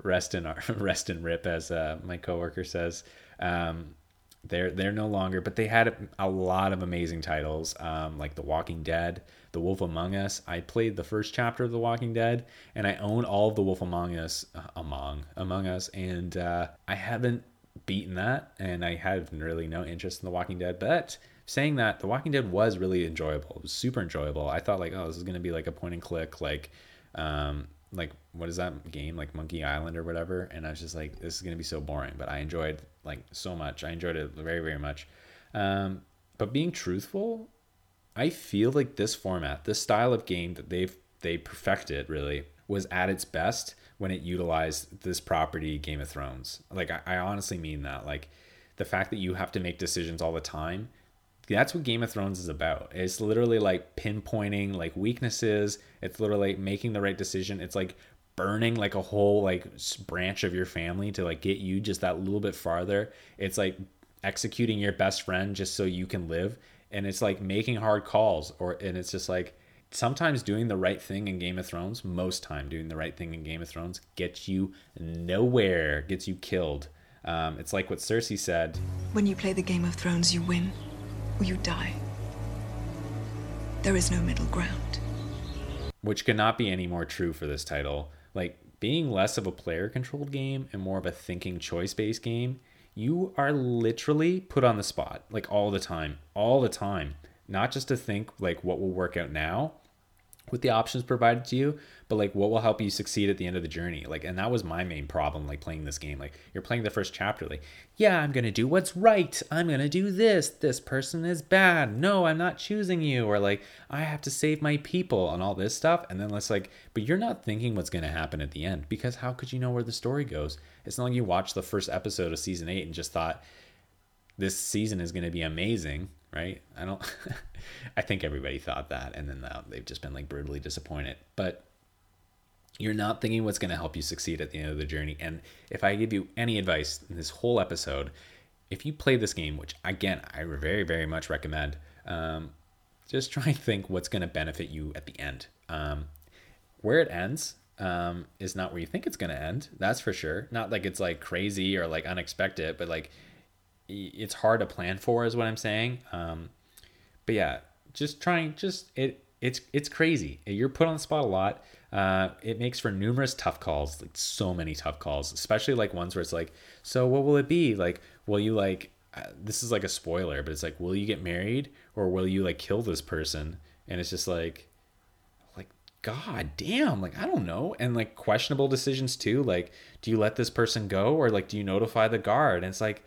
rest in rest in rip, as uh, my coworker says. Um, they're they're no longer, but they had a lot of amazing titles, um, like The Walking Dead, The Wolf Among Us. I played the first chapter of The Walking Dead, and I own all of The Wolf Among Us, uh, Among Among Us, and uh, I haven't beaten that, and I have really no interest in The Walking Dead. But saying that, The Walking Dead was really enjoyable. It was super enjoyable. I thought like, oh, this is gonna be like a point and click, like. Um, like what is that game like monkey island or whatever and i was just like this is to be so boring but i enjoyed like so much i enjoyed it very very much um, but being truthful i feel like this format this style of game that they've they perfected really was at its best when it utilized this property game of thrones like I, I honestly mean that like the fact that you have to make decisions all the time that's what Game of Thrones is about. It's literally like pinpointing like weaknesses. It's literally like making the right decision. It's like burning like a whole like branch of your family to like get you just that little bit farther. It's like executing your best friend just so you can live and it's like making hard calls or and it's just like sometimes doing the right thing in Game of Thrones, most time doing the right thing in Game of Thrones gets you nowhere, gets you killed. Um, it's like what Cersei said. When you play the Game of Thrones, you win or you die. There is no middle ground. Which cannot be any more true for this title. Like being less of a player controlled game and more of a thinking choice based game, you are literally put on the spot like all the time, all the time. Not just to think like what will work out now, with the options provided to you but like what will help you succeed at the end of the journey? Like and that was my main problem like playing this game. Like you're playing the first chapter like yeah i'm gonna do what's right. I'm gonna do this. This person is bad. No i'm not choosing you. Or like i have to save my people and all this stuff. And then let's like but you're not thinking what's gonna happen at the end because how could you know where the story goes? It's not like you watched the first episode of season 8 and just thought this season is going to be amazing right? I don't. I think everybody thought that, and then they've just been like brutally disappointed. But you're not thinking what's going to help you succeed at the end of the journey. And if I give you any advice in this whole episode, if you play this game, which again I very very much recommend, um, just try and think what's going to benefit you at the end. Um, where it ends um, is not where you think it's going to end. That's for sure. Not like it's like crazy or like unexpected, but like it's hard to plan for is what i'm saying. Um, but yeah just trying just it it's it's crazy. You're put on the spot a lot. Uh, it makes for numerous tough calls like so many tough calls especially like ones where it's like so what will it be? Like will you like uh, this is like a spoiler but it's like will you get married or will you like kill this person? And it's just like like god damn like i don't know. And like questionable decisions too like do you let this person go or like do you notify the guard? And it's like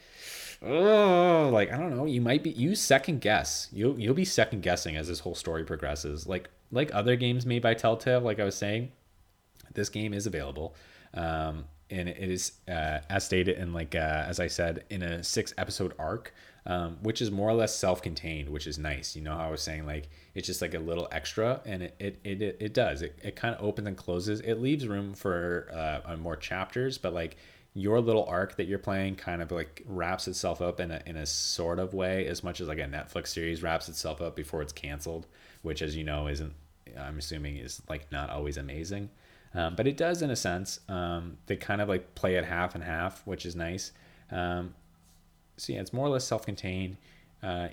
oh, like I don't know, you might be you second guess. You'll you'll be second guessing as this whole story progresses. Like like other games made by Telltale, like I was saying, this game is available. Um, and it is uh, as stated in like uh, as I said in a six episode arc, um, which is more or less self contained, which is nice. You know how I was saying like it's just like a little extra, and it it it, it, it does it, it kind of opens and closes. It leaves room for uh, more chapters, but like your little arc that you're playing kind of like wraps itself up in a, in a sort of way as much as like a netflix series wraps itself up before it's canceled which as you know isn't i'm assuming is like not always amazing. Um, but it does in a sense um, they kind of like play it half and half which is nice. Um, so yeah it's more or less self-contained. Uh,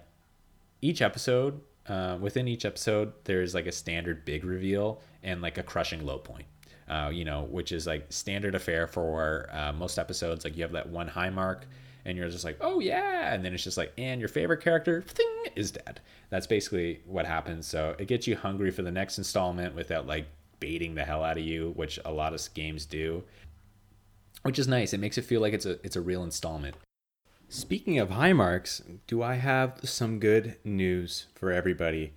each episode uh, within each episode there's like a standard big reveal and like a crushing low point uh, you know, which is like standard affair for uh, most episodes. Like you have that one high mark, and you're just like, oh yeah, and then it's just like, and your favorite character thing is dead. That's basically what happens. So it gets you hungry for the next installment without like baiting the hell out of you, which a lot of games do. Which is nice. It makes it feel like it's a it's a real installment. Speaking of high marks, do I have some good news for everybody?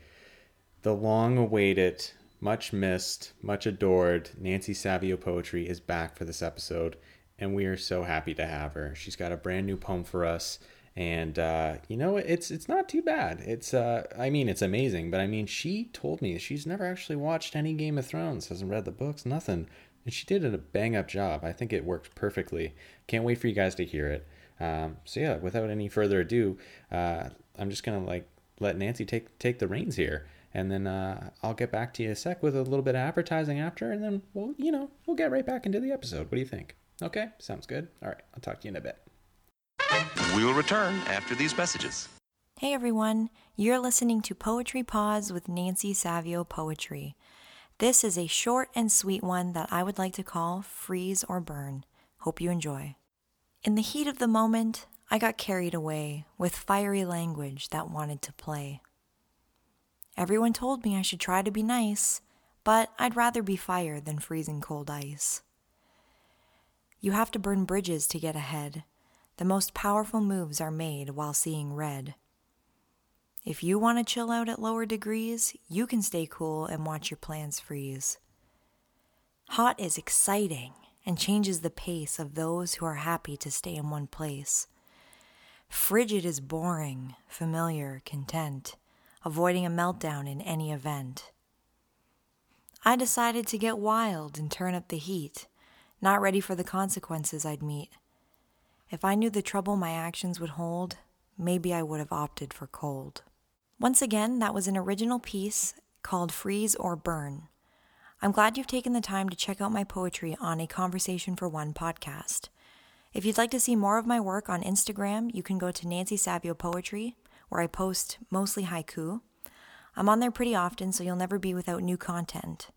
The long awaited much missed, much adored Nancy Savio Poetry is back for this episode, and we are so happy to have her. She's got a brand new poem for us, and uh, you know it's it's not too bad. It's uh, I mean it's amazing, but I mean she told me she's never actually watched any Game of Thrones, hasn't read the books, nothing, and she did a bang up job. I think it worked perfectly. Can't wait for you guys to hear it. Um, so yeah, without any further ado, uh, I'm just gonna like let Nancy take take the reins here and then uh, I'll get back to you a sec with a little bit of advertising after, and then we'll, you know, we'll get right back into the episode. What do you think? Okay, sounds good. All right, I'll talk to you in a bit. We will return after these messages. Hey everyone, you're listening to Poetry Pause with Nancy Savio Poetry. This is a short and sweet one that I would like to call Freeze or Burn. Hope you enjoy. In the heat of the moment, I got carried away with fiery language that wanted to play. Everyone told me I should try to be nice, but I'd rather be fire than freezing cold ice. You have to burn bridges to get ahead. The most powerful moves are made while seeing red. If you want to chill out at lower degrees, you can stay cool and watch your plans freeze. Hot is exciting and changes the pace of those who are happy to stay in one place. Frigid is boring, familiar, content avoiding a meltdown in any event. I decided to get wild and turn up the heat, not ready for the consequences I'd meet. If I knew the trouble my actions would hold, maybe I would have opted for cold. Once again, that was an original piece called Freeze or Burn. I'm glad you've taken the time to check out my poetry on a Conversation for One podcast. If you'd like to see more of my work on Instagram, you can go to Nancy Savio Poetry where I post mostly haiku. I'm on there pretty often, so you'll never be without new content.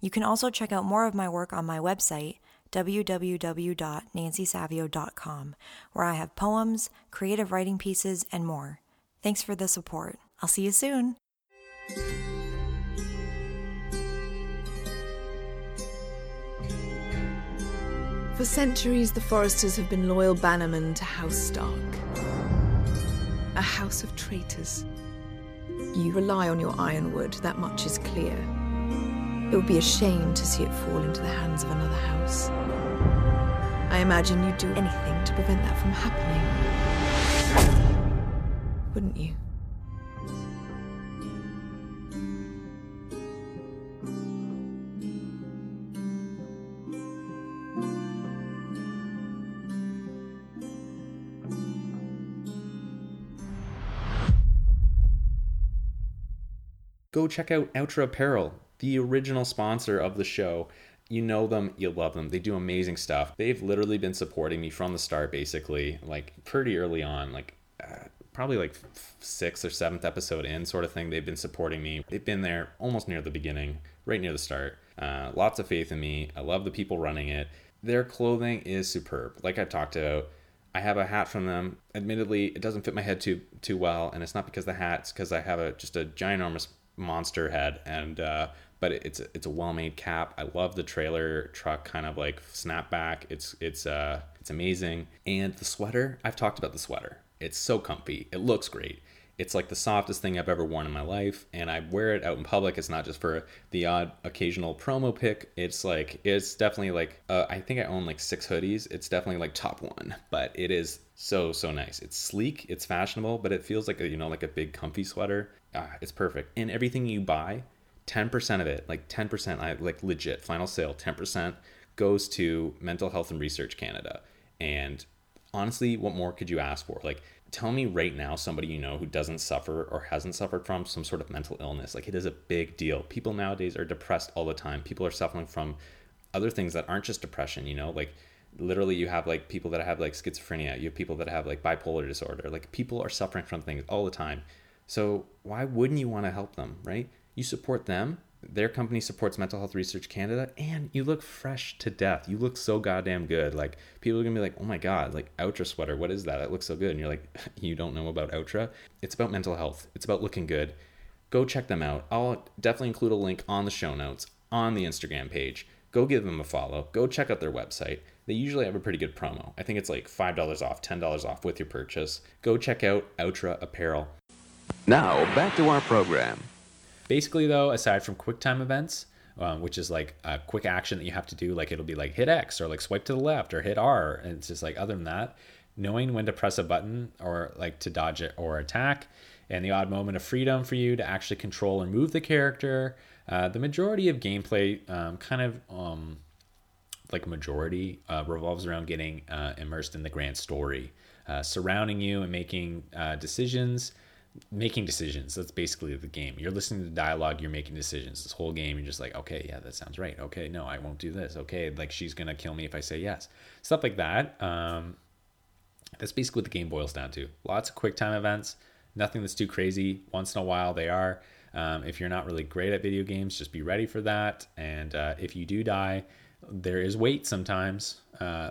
You can also check out more of my work on my website, www.nancysavio.com, where I have poems, creative writing pieces, and more. Thanks for the support. I'll see you soon. For centuries, the Forresters have been loyal bannermen to House Stark. A house of traitors. You rely on your ironwood, that much is clear. It would be a shame to see it fall into the hands of another house. I imagine you'd do anything to prevent that from happening. Wouldn't you? Go check out Outra Apparel, the original sponsor of the show. You know them, you love them. They do amazing stuff. They've literally been supporting me from the start, basically, like pretty early on, like uh, probably like sixth or seventh episode in, sort of thing. They've been supporting me. They've been there almost near the beginning, right near the start. Uh, lots of faith in me. I love the people running it. Their clothing is superb. Like I've talked about, I have a hat from them. Admittedly, it doesn't fit my head too too well, and it's not because the hat. It's because I have a just a ginormous monster head and uh but it's it's a well-made cap. I love the trailer truck kind of like snapback. It's it's uh it's amazing. And the sweater i've talked about the sweater. It's so comfy. It looks great. It's like the softest thing i've ever worn in my life and i wear it out in public. It's not just for the odd occasional promo pick it's like it's definitely like uh, i think i own like six hoodies. It's definitely like top one but it is so so nice. It's sleek. It's fashionable but it feels like a you know like a big comfy sweater ah, it's perfect. And everything you buy, 10% of it, like 10%, I like legit final sale, 10% goes to Mental Health and Research Canada. And honestly, what more could you ask for? Like, tell me right now somebody you know who doesn't suffer or hasn't suffered from some sort of mental illness. Like, it is a big deal. People nowadays are depressed all the time. People are suffering from other things that aren't just depression, you know, like literally you have like people that have like schizophrenia, you have people that have like bipolar disorder. Like, people are suffering from things all the time. So why wouldn't you want to help them, right? You support them. Their company supports Mental Health Research Canada, and you look fresh to death. You look so goddamn good. Like people are gonna be like, "Oh my god, like Outra sweater, what is that? It looks so good." And you're like, "You don't know about Outra? It's about mental health. It's about looking good. Go check them out. I'll definitely include a link on the show notes on the Instagram page. Go give them a follow. Go check out their website. They usually have a pretty good promo. I think it's like $5 off, $10 off with your purchase. Go check out Outra Apparel. Now, back to our program. Basically, though, aside from quick time events, um, which is like a quick action that you have to do, like it'll be like hit X or like swipe to the left or hit R. And it's just like, other than that, knowing when to press a button or like to dodge it or attack, and the odd moment of freedom for you to actually control and move the character. Uh, the majority of gameplay um, kind of um, like majority uh, revolves around getting uh, immersed in the grand story, uh, surrounding you and making uh, decisions making decisions. That's basically the game. You're listening to the dialogue, you're making decisions. This whole game, you're just like, okay, yeah, that sounds right. Okay, no, I won't do this. Okay, like she's gonna kill me if I say yes. Stuff like that. Um, that's basically what the game boils down to. Lots of quick time events, nothing that's too crazy. Once in a while, they are. Um, if you're not really great at video games, just be ready for that. And uh, if you do die, there is wait sometimes. Uh,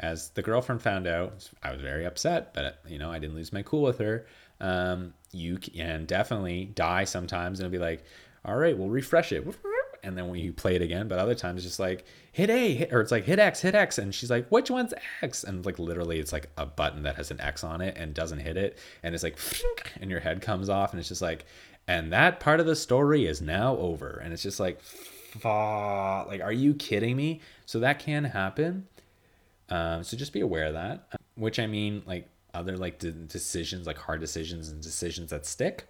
as the girlfriend found out, I was very upset, but you know, I didn't lose my cool with her um, you can definitely die sometimes and it'll be like, all right, we'll refresh it. And then when you play it again, but other times it's just like hit A, hit, or it's like hit X, hit X, and she's like, which one's X? And like literally, it's like a button that has an X on it and doesn't hit it, and it's like, and your head comes off, and it's just like, and that part of the story is now over, and it's just like, like, are you kidding me? So that can happen. Um, so just be aware of that. Which I mean, like other like decisions, like hard decisions and decisions that stick.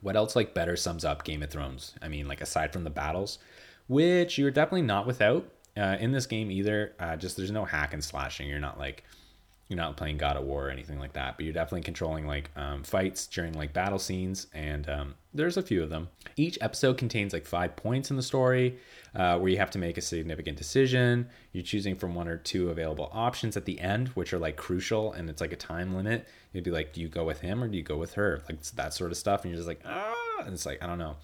What else like better sums up Game of Thrones? I mean, like aside from the battles, which you're definitely not without uh, in this game either. Uh, just there's no hack and slashing. You're not like you're not playing God of War or anything like that, but you're definitely controlling like um, fights during like battle scenes, and um, there's a few of them. Each episode contains like five points in the story uh, where you have to make a significant decision. You're choosing from one or two available options at the end, which are like crucial, and it's like a time limit. You'd be like, do you go with him or do you go with her? Like that sort of stuff, and you're just like, ah, and it's like I don't know.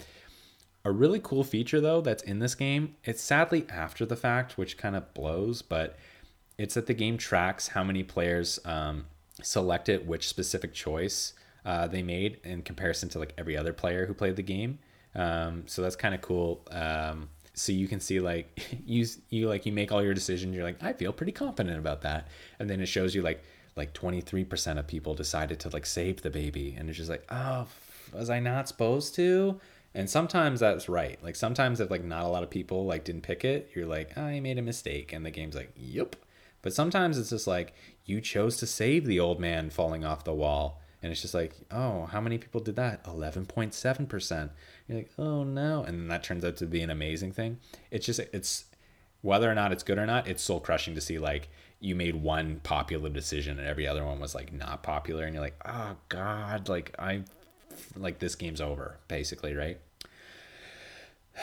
A really cool feature though that's in this game, it's sadly after the fact, which kind of blows, but it's that the game tracks how many players um, selected which specific choice uh, they made in comparison to like every other player who played the game. Um, so that's kind of cool. Um, so you can see like you you like you make all your decisions. You're like I feel pretty confident about that, and then it shows you like like 23% of people decided to like save the baby, and it's just like oh was I not supposed to? And sometimes that's right. Like sometimes if like not a lot of people like didn't pick it, you're like, I made a mistake. And the game's like, Yep. But sometimes it's just like you chose to save the old man falling off the wall. And it's just like, oh, how many people did that? 11.7%. You're like, oh no. And that turns out to be an amazing thing. It's just, it's whether or not it's good or not, it's soul crushing to see like you made one popular decision and every other one was like not popular. And you're like, oh God, like I like this game's over basically right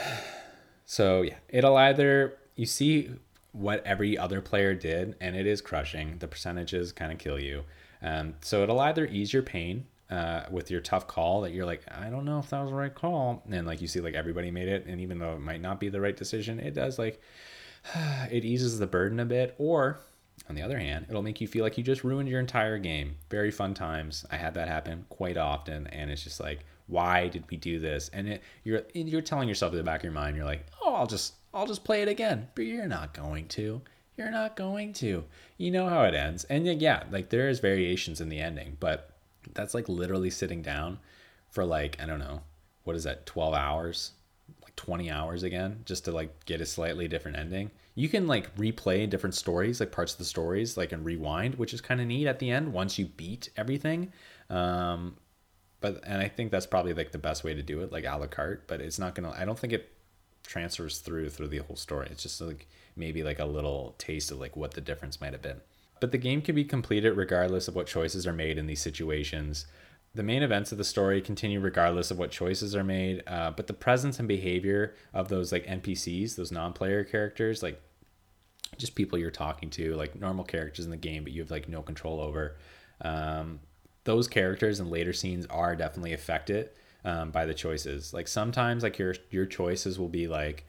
so yeah it'll either you see what every other player did and it is crushing the percentages kind of kill you um, so it'll either ease your pain uh, with your tough call that you're like i don't know if that was the right call and like you see like everybody made it and even though it might not be the right decision it does like it eases the burden a bit or on the other hand, it'll make you feel like you just ruined your entire game. Very fun times. I had that happen quite often, and it's just like, why did we do this? And it, you're you're telling yourself in the back of your mind, you're like, oh, I'll just I'll just play it again. But you're not going to. You're not going to. You know how it ends. And yeah, like there is variations in the ending, but that's like literally sitting down for like I don't know, what is that, 12 hours, like 20 hours again, just to like get a slightly different ending you can like replay different stories, like parts of the stories, like and rewind, which is kind of neat at the end once you beat everything. Um, but and I think that's probably like the best way to do it, like a la carte. But it's not gonna. I don't think it transfers through through the whole story. It's just like maybe like a little taste of like what the difference might have been. But the game can be completed regardless of what choices are made in these situations. The main events of the story continue regardless of what choices are made, uh, but the presence and behavior of those like NPCs, those non-player characters, like just people you're talking to, like normal characters in the game, but you have like no control over. Um, those characters in later scenes are definitely affected um, by the choices. Like sometimes, like your your choices will be like,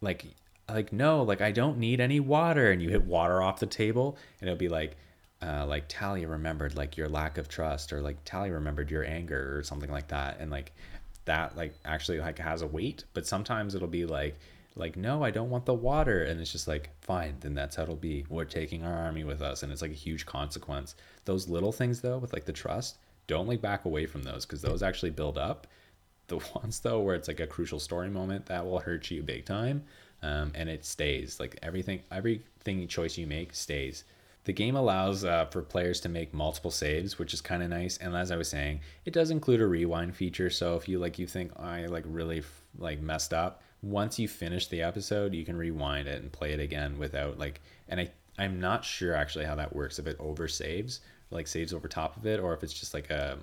like like no, like I don't need any water, and you hit water off the table, and it'll be like uh, like Talia remembered like your lack of trust or like Talia remembered your anger or something like that. And like that like actually like has a weight. But sometimes it'll be like like no I don't want the water. And it's just like fine then that's how it'll be. We're taking our army with us. And it's like a huge consequence. Those little things though with like the trust don't like back away from those because those actually build up the ones though where it's like a crucial story moment that will hurt you big time um, and it stays like everything everything choice you make stays the game allows uh, for players to make multiple saves, which is kind of nice. And as I was saying, it does include a rewind feature. So if you like, you think oh, I like really like messed up, once you finish the episode, you can rewind it and play it again without like. And I I'm not sure actually how that works. If it over saves, like saves over top of it, or if it's just like a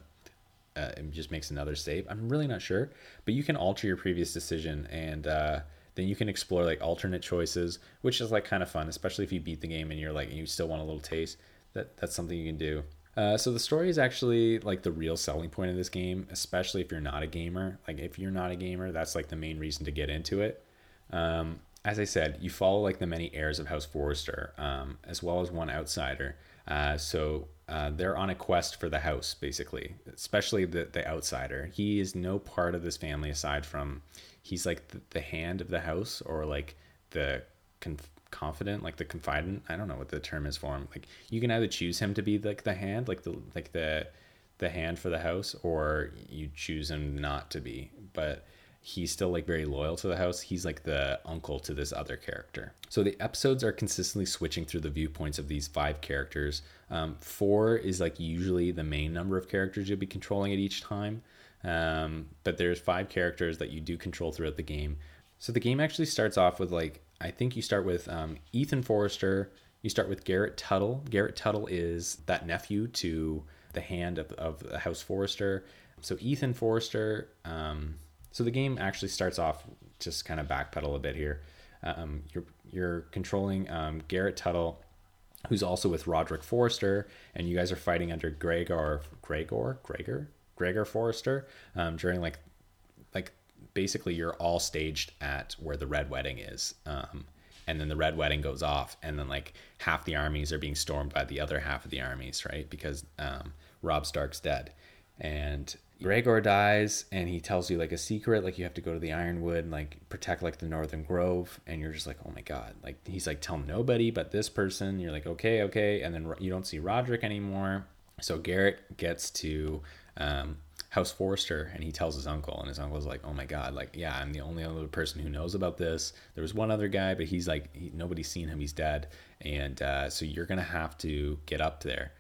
uh, it just makes another save. I'm really not sure, but you can alter your previous decision and. Uh, then you can explore like alternate choices, which is like kind of fun, especially if you beat the game and you're like and you still want a little taste. That that's something you can do. Uh, so the story is actually like the real selling point of this game, especially if you're not a gamer. Like if you're not a gamer, that's like the main reason to get into it. Um, as I said, you follow like the many heirs of House Forrester, um, as well as one outsider. Uh, so uh, they're on a quest for the house, basically, especially the, the outsider. He is no part of this family aside from he's like the, the hand of the house or like the conf- confident like the confidant. I don't know what the term is for him. Like you can either choose him to be like the hand like the like the the hand for the house or you choose him not to be. But he's still like very loyal to the house he's like the uncle to this other character so the episodes are consistently switching through the viewpoints of these five characters um, four is like usually the main number of characters you'll be controlling at each time um, but there's five characters that you do control throughout the game. So the game actually starts off with like I think you start with um, Ethan Forrester. You start with Gared Tuttle. Gared Tuttle is that nephew to the hand of, of the House Forrester. So Ethan Forrester. Um, so the game actually starts off just kind of backpedal a bit here. Um, you're you're controlling um, Gared Tuttle, who's also with Rodrik Forrester, and you guys are fighting under Gregor Gregor Gregor Gregor Forrester um, during like like basically you're all staged at where the red wedding is. Um, and then the red wedding goes off and then like half the armies are being stormed by the other half of the armies right because um, robb stark's dead and gregor dies and he tells you like a secret like you have to go to the ironwood and like protect like the northern grove and you're just like oh my god like he's like tell nobody but this person you're like okay okay and then you don't see rodrik anymore so gared gets to um, House Forrester and he tells his uncle and his uncle's like, "Oh my god, like yeah, I'm the only other person who knows about this. There was one other guy, but he's like he, nobody's seen him. He's dead, and uh, so you're gonna have to get up there."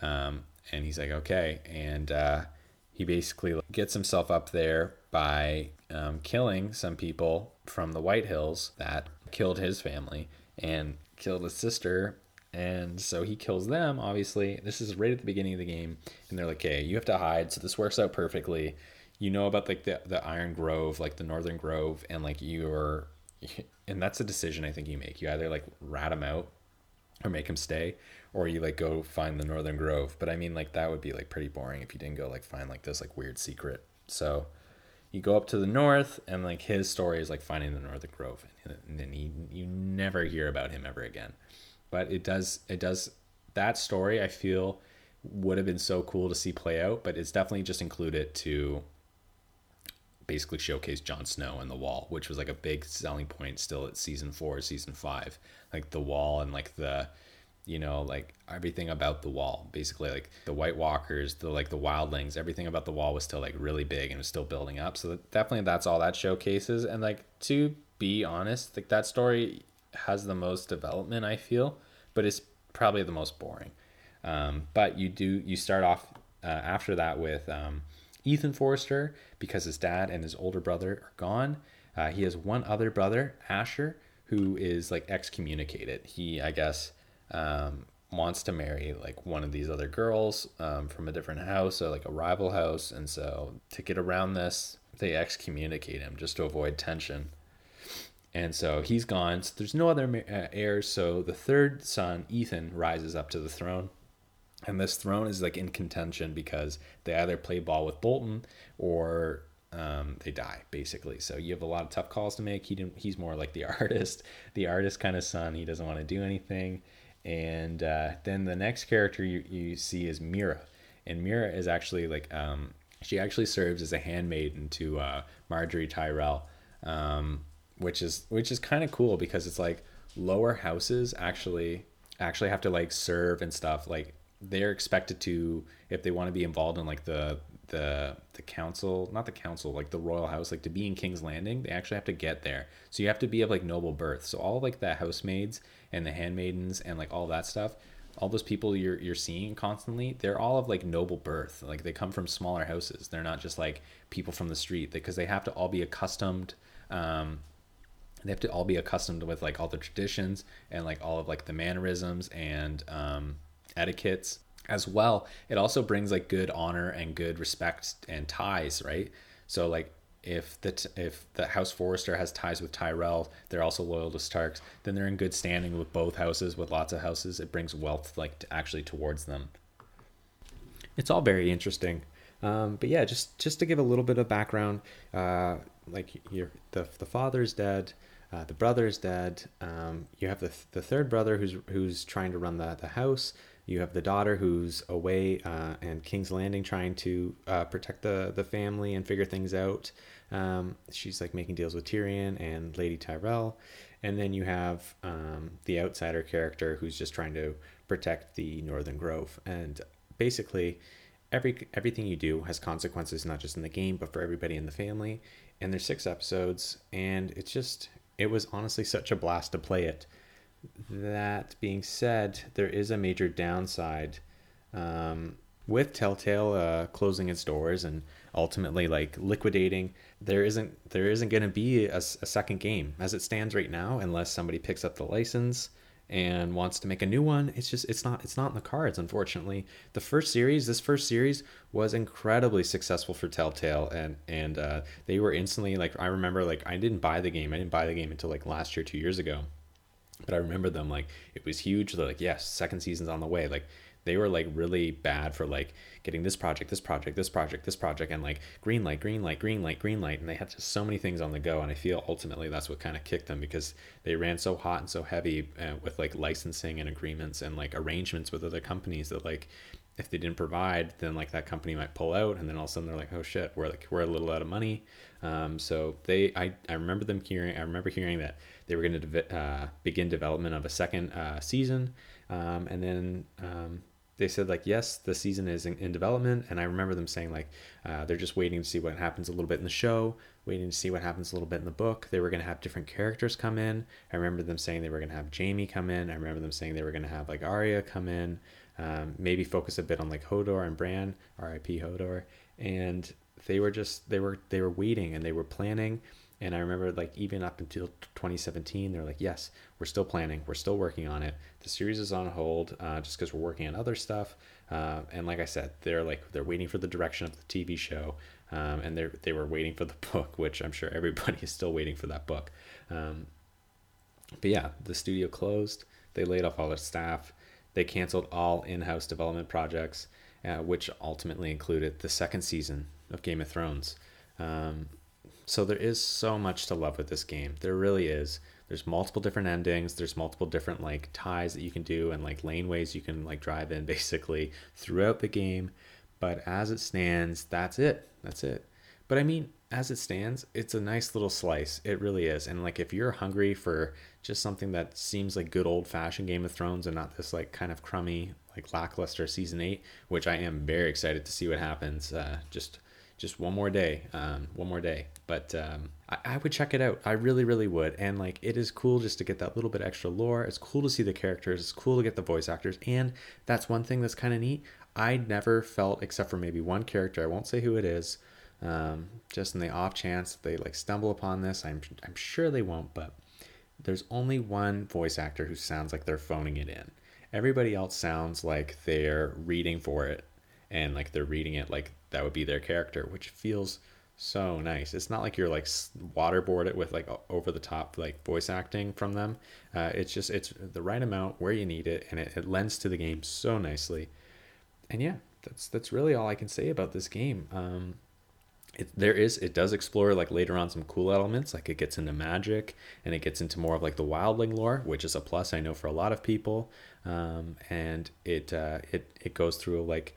Um, and he's like, "Okay," and uh, he basically gets himself up there by um, killing some people from the Whitehills that killed his family and killed his sister and so he kills them, obviously. This is right at the beginning of the game. And they're like, hey, you have to hide. So this works out perfectly. You know about like the, the Iron Grove, like the Northern Grove, and like you're, and that's a decision I think you make. You either like rat him out or make him stay, or you like go find the Northern Grove. But I mean, like that would be like pretty boring if you didn't go like find like this like weird secret. So you go up to the north, and like his story is like finding the Northern Grove, and then he, you never hear about him ever again but it does it does that story I feel would have been so cool to see play out, but it's definitely just included to basically showcase Jon Snow and the Wall, which was like a big selling point still at season four, season five, like the Wall and like the you know like everything about the wall basically like the white walkers the like the wildlings everything about the wall was still like really big and was still building up so definitely that's all that showcases and like to be honest like that story has the most development, I feel, but it's probably the most boring. Um, but you do you start off uh, after that with um, Ethan Forrester because his dad and his older brother are gone. Uh, he has one other brother, Asher, who is like excommunicated. He, I guess, um, wants to marry like one of these other girls um, from a different house, so like a rival house. And so to get around this, they excommunicate him just to avoid tension and so he's gone. So there's no other uh, heirs. So the third son, Ethan, rises up to the throne. And this throne is like in contention because they either play ball with Bolton or um, they die, basically. So you have a lot of tough calls to make. He didn't, he's more like the artist, the artist kind of son. He doesn't want to do anything. And uh, then the next character you, you see is Mira. And Mira is actually like, um, she actually serves as a handmaiden to uh, Margaery Tyrell. Um, which is which is kind of cool because it's like lower houses actually actually have to like serve and stuff like they're expected to if they want to be involved in like the the the council not the council like the royal house like to be in king's landing they actually have to get there so you have to be of like noble birth so all like the housemaids and the handmaidens and like all that stuff all those people you're you're seeing constantly they're all of like noble birth. Like they come from smaller houses. They're not just like people from the street. Because they have to all be accustomed um, they have to all be accustomed with like all the traditions and like all of like the mannerisms and um, etiquettes as well. It also brings like good honor and good respect and ties right? So like if the t- if the house forrester has ties with tyrell they're also loyal to starks then they're in good standing with both houses with lots of houses it brings wealth like to actually towards them it's all very interesting um, but yeah just just to give a little bit of background uh, like your the, the father's dead uh, the brother's dead. Um, you have the, the third brother who's who's trying to run the, the house. You have the daughter who's away uh, and King's Landing trying to uh, protect the, the family and figure things out. Um, she's like making deals with Tyrion and Lady Tyrell. And then you have um, the outsider character who's just trying to protect the Northern Grove. And basically, every everything you do has consequences, not just in the game, but for everybody in the family. And there's six episodes, and it's just it was honestly such a blast to play it. That being said, there is a major downside um, with Telltale uh, closing its doors and ultimately like liquidating. There isn't there isn't going to be a, a second game as it stands right now, unless somebody picks up the license and wants to make a new one. It's just it's not it's not in the cards unfortunately. The first series this first series was incredibly successful for telltale and and uh, they were instantly like i remember like i didn't buy the game. I didn't buy the game until like last year two years ago but i remember them like it was huge they're like yes second season's on the way like they were like really bad for like getting this project, this project, this project, this project, and like green light, green light, green light, green light, and they had just so many things on the go. And I feel ultimately that's what kind of kicked them because they ran so hot and so heavy uh, with like licensing and agreements and like arrangements with other companies that like if they didn't provide, then like that company might pull out, and then all of a sudden they're like, oh shit, we're like we're a little out of money. Um, so they, I, I remember them hearing, I remember hearing that they were going to de- uh, begin development of a second uh, season, um, and then um, they said like yes the season is in, in development. And i remember them saying like uh, they're just waiting to see what happens a little bit in the show waiting to see what happens a little bit in the book. They were going to have different characters come in. I remember them saying they were going to have jaime come in. I remember them saying they were going to have like Arya come in um, maybe focus a bit on like hodor and bran rip hodor. And they were just they were they were waiting and they were planning and I remember like even up until 2017, they're like, yes, we're still planning, we're still working on it. The series is on hold uh, just because we're working on other stuff. Uh, and like I said, they're like they're waiting for the direction of the TV show, um, and they they were waiting for the book, which I'm sure everybody is still waiting for that book. Um, but yeah, the studio closed. They laid off all their staff. They canceled all in-house development projects, uh, which ultimately included the second season of Game of Thrones. Um, so there is so much to love with this game. There really is. There's multiple different endings. There's multiple different like ties that you can do and like laneways you can like drive in basically throughout the game. But as it stands, that's it. That's it. But I mean, as it stands, it's a nice little slice. It really is. And like if you're hungry for just something that seems like good old fashioned Game of Thrones and not this like kind of crummy, like lackluster season eight, which I am very excited to see what happens. Uh, just just one more day, um, one more day. But um, I, I, would check it out. I really, really would. And like, it is cool just to get that little bit extra lore. It's cool to see the characters. It's cool to get the voice actors. And that's one thing that's kind of neat. I never felt, except for maybe one character, I won't say who it is, um, just in the off chance they like stumble upon this. I'm, I'm sure they won't, but there's only one voice actor who sounds like they're phoning it in. Everybody else sounds like they're reading for it and like they're reading it like that would be their character, which feels so nice. It's not like you're like waterboard it with like over the top like voice acting from them. Uh, it's just it's the right amount where you need it, and it, it lends to the game so nicely. And yeah, that's that's really all I can say about this game. Um, it, there is it does explore like later on some cool elements like it gets into magic and it gets into more of like the wildling lore which is a plus i know for a lot of people um, and it uh, it it goes through like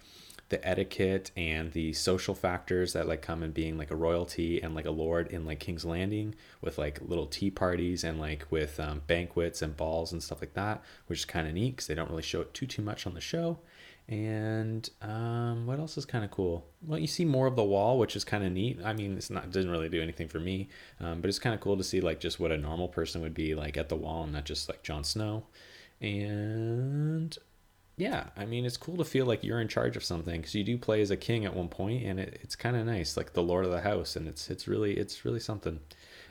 the etiquette and the social factors that like come in being like a royalty and like a lord in like King's Landing with like little tea parties and like with um, banquets and balls and stuff like that, which is kind of neat because they don't really show it too too much on the show. And um, what else is kind of cool? Well, you see more of the wall, which is kind of neat. I mean, it's not doesn't really do anything for me, um, but it's kind of cool to see like just what a normal person would be like at the wall, and not just like Jon Snow. And yeah, I mean, it's cool to feel like you're in charge of something because you do play as a king at one point, and it, it's kind of nice, like the Lord of the House, and it's it's really it's really something.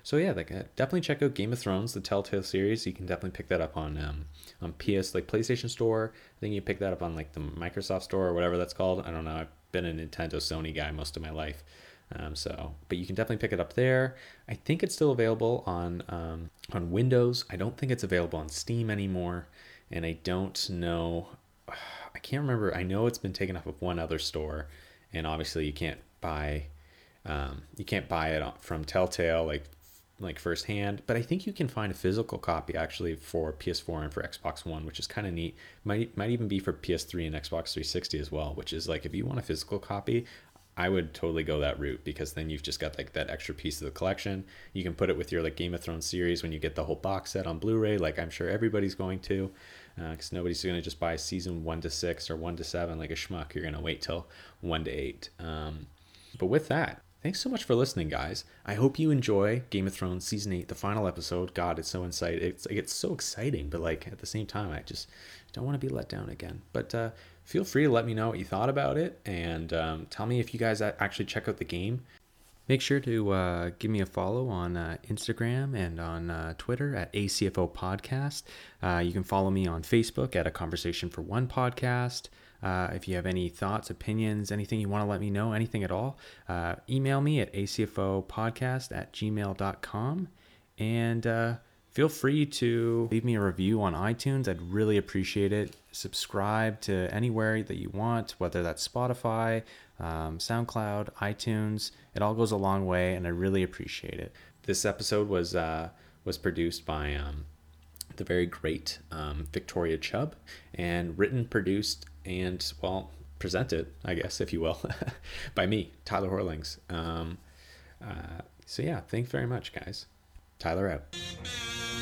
So yeah, like uh, definitely check out Game of Thrones, the Telltale series. You can definitely pick that up on um, on PS like PlayStation Store. I think you pick that up on like the Microsoft Store or whatever that's called. I don't know. I've been a Nintendo Sony guy most of my life. Um, so, but you can definitely pick it up there. I think it's still available on um, on Windows. I don't think it's available on Steam anymore, and I don't know can't remember. I know it's been taken off of one other store, and obviously you can't buy um, you can't buy it from Telltale like like firsthand. But I think you can find a physical copy actually for PS4 and for Xbox One, which is kind of neat. Might might even be for PS3 and Xbox 360 as well. Which is like if you want a physical copy, I would totally go that route because then you've just got like that extra piece of the collection. You can put it with your like Game of Thrones series when you get the whole box set on Blu-ray, like I'm sure everybody's going to because uh, nobody's going to just buy season one to six or one to seven like a schmuck. You're going to wait till one to eight. Um, but with that, thanks so much for listening, guys. I hope you enjoy Game of Thrones season eight, the final episode. God, it's so inside. It's it's so exciting, but like at the same time, I just don't want to be let down again. But uh, feel free to let me know what you thought about it, and um, tell me if you guys actually check out the game. Make sure to uh, give me a follow on uh, Instagram and on uh, Twitter at ACFO Podcast. Uh, you can follow me on Facebook at A Conversation for One Podcast. Uh, if you have any thoughts, opinions, anything you want to let me know, anything at all, uh, email me at acfopodcast at gmail.com. And feel free to leave me a review on iTunes. I'd really appreciate it. Subscribe to anywhere that you want, whether that's Spotify, um, SoundCloud, iTunes. It all goes a long way, and I really appreciate it. This episode was uh, was produced by um, the very great um, Victoria Chubb and written, produced, and well presented, I guess, if you will, by me, Tyler Horlings. Um, uh, so yeah, thanks very much, guys. Tyler out.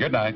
Good night.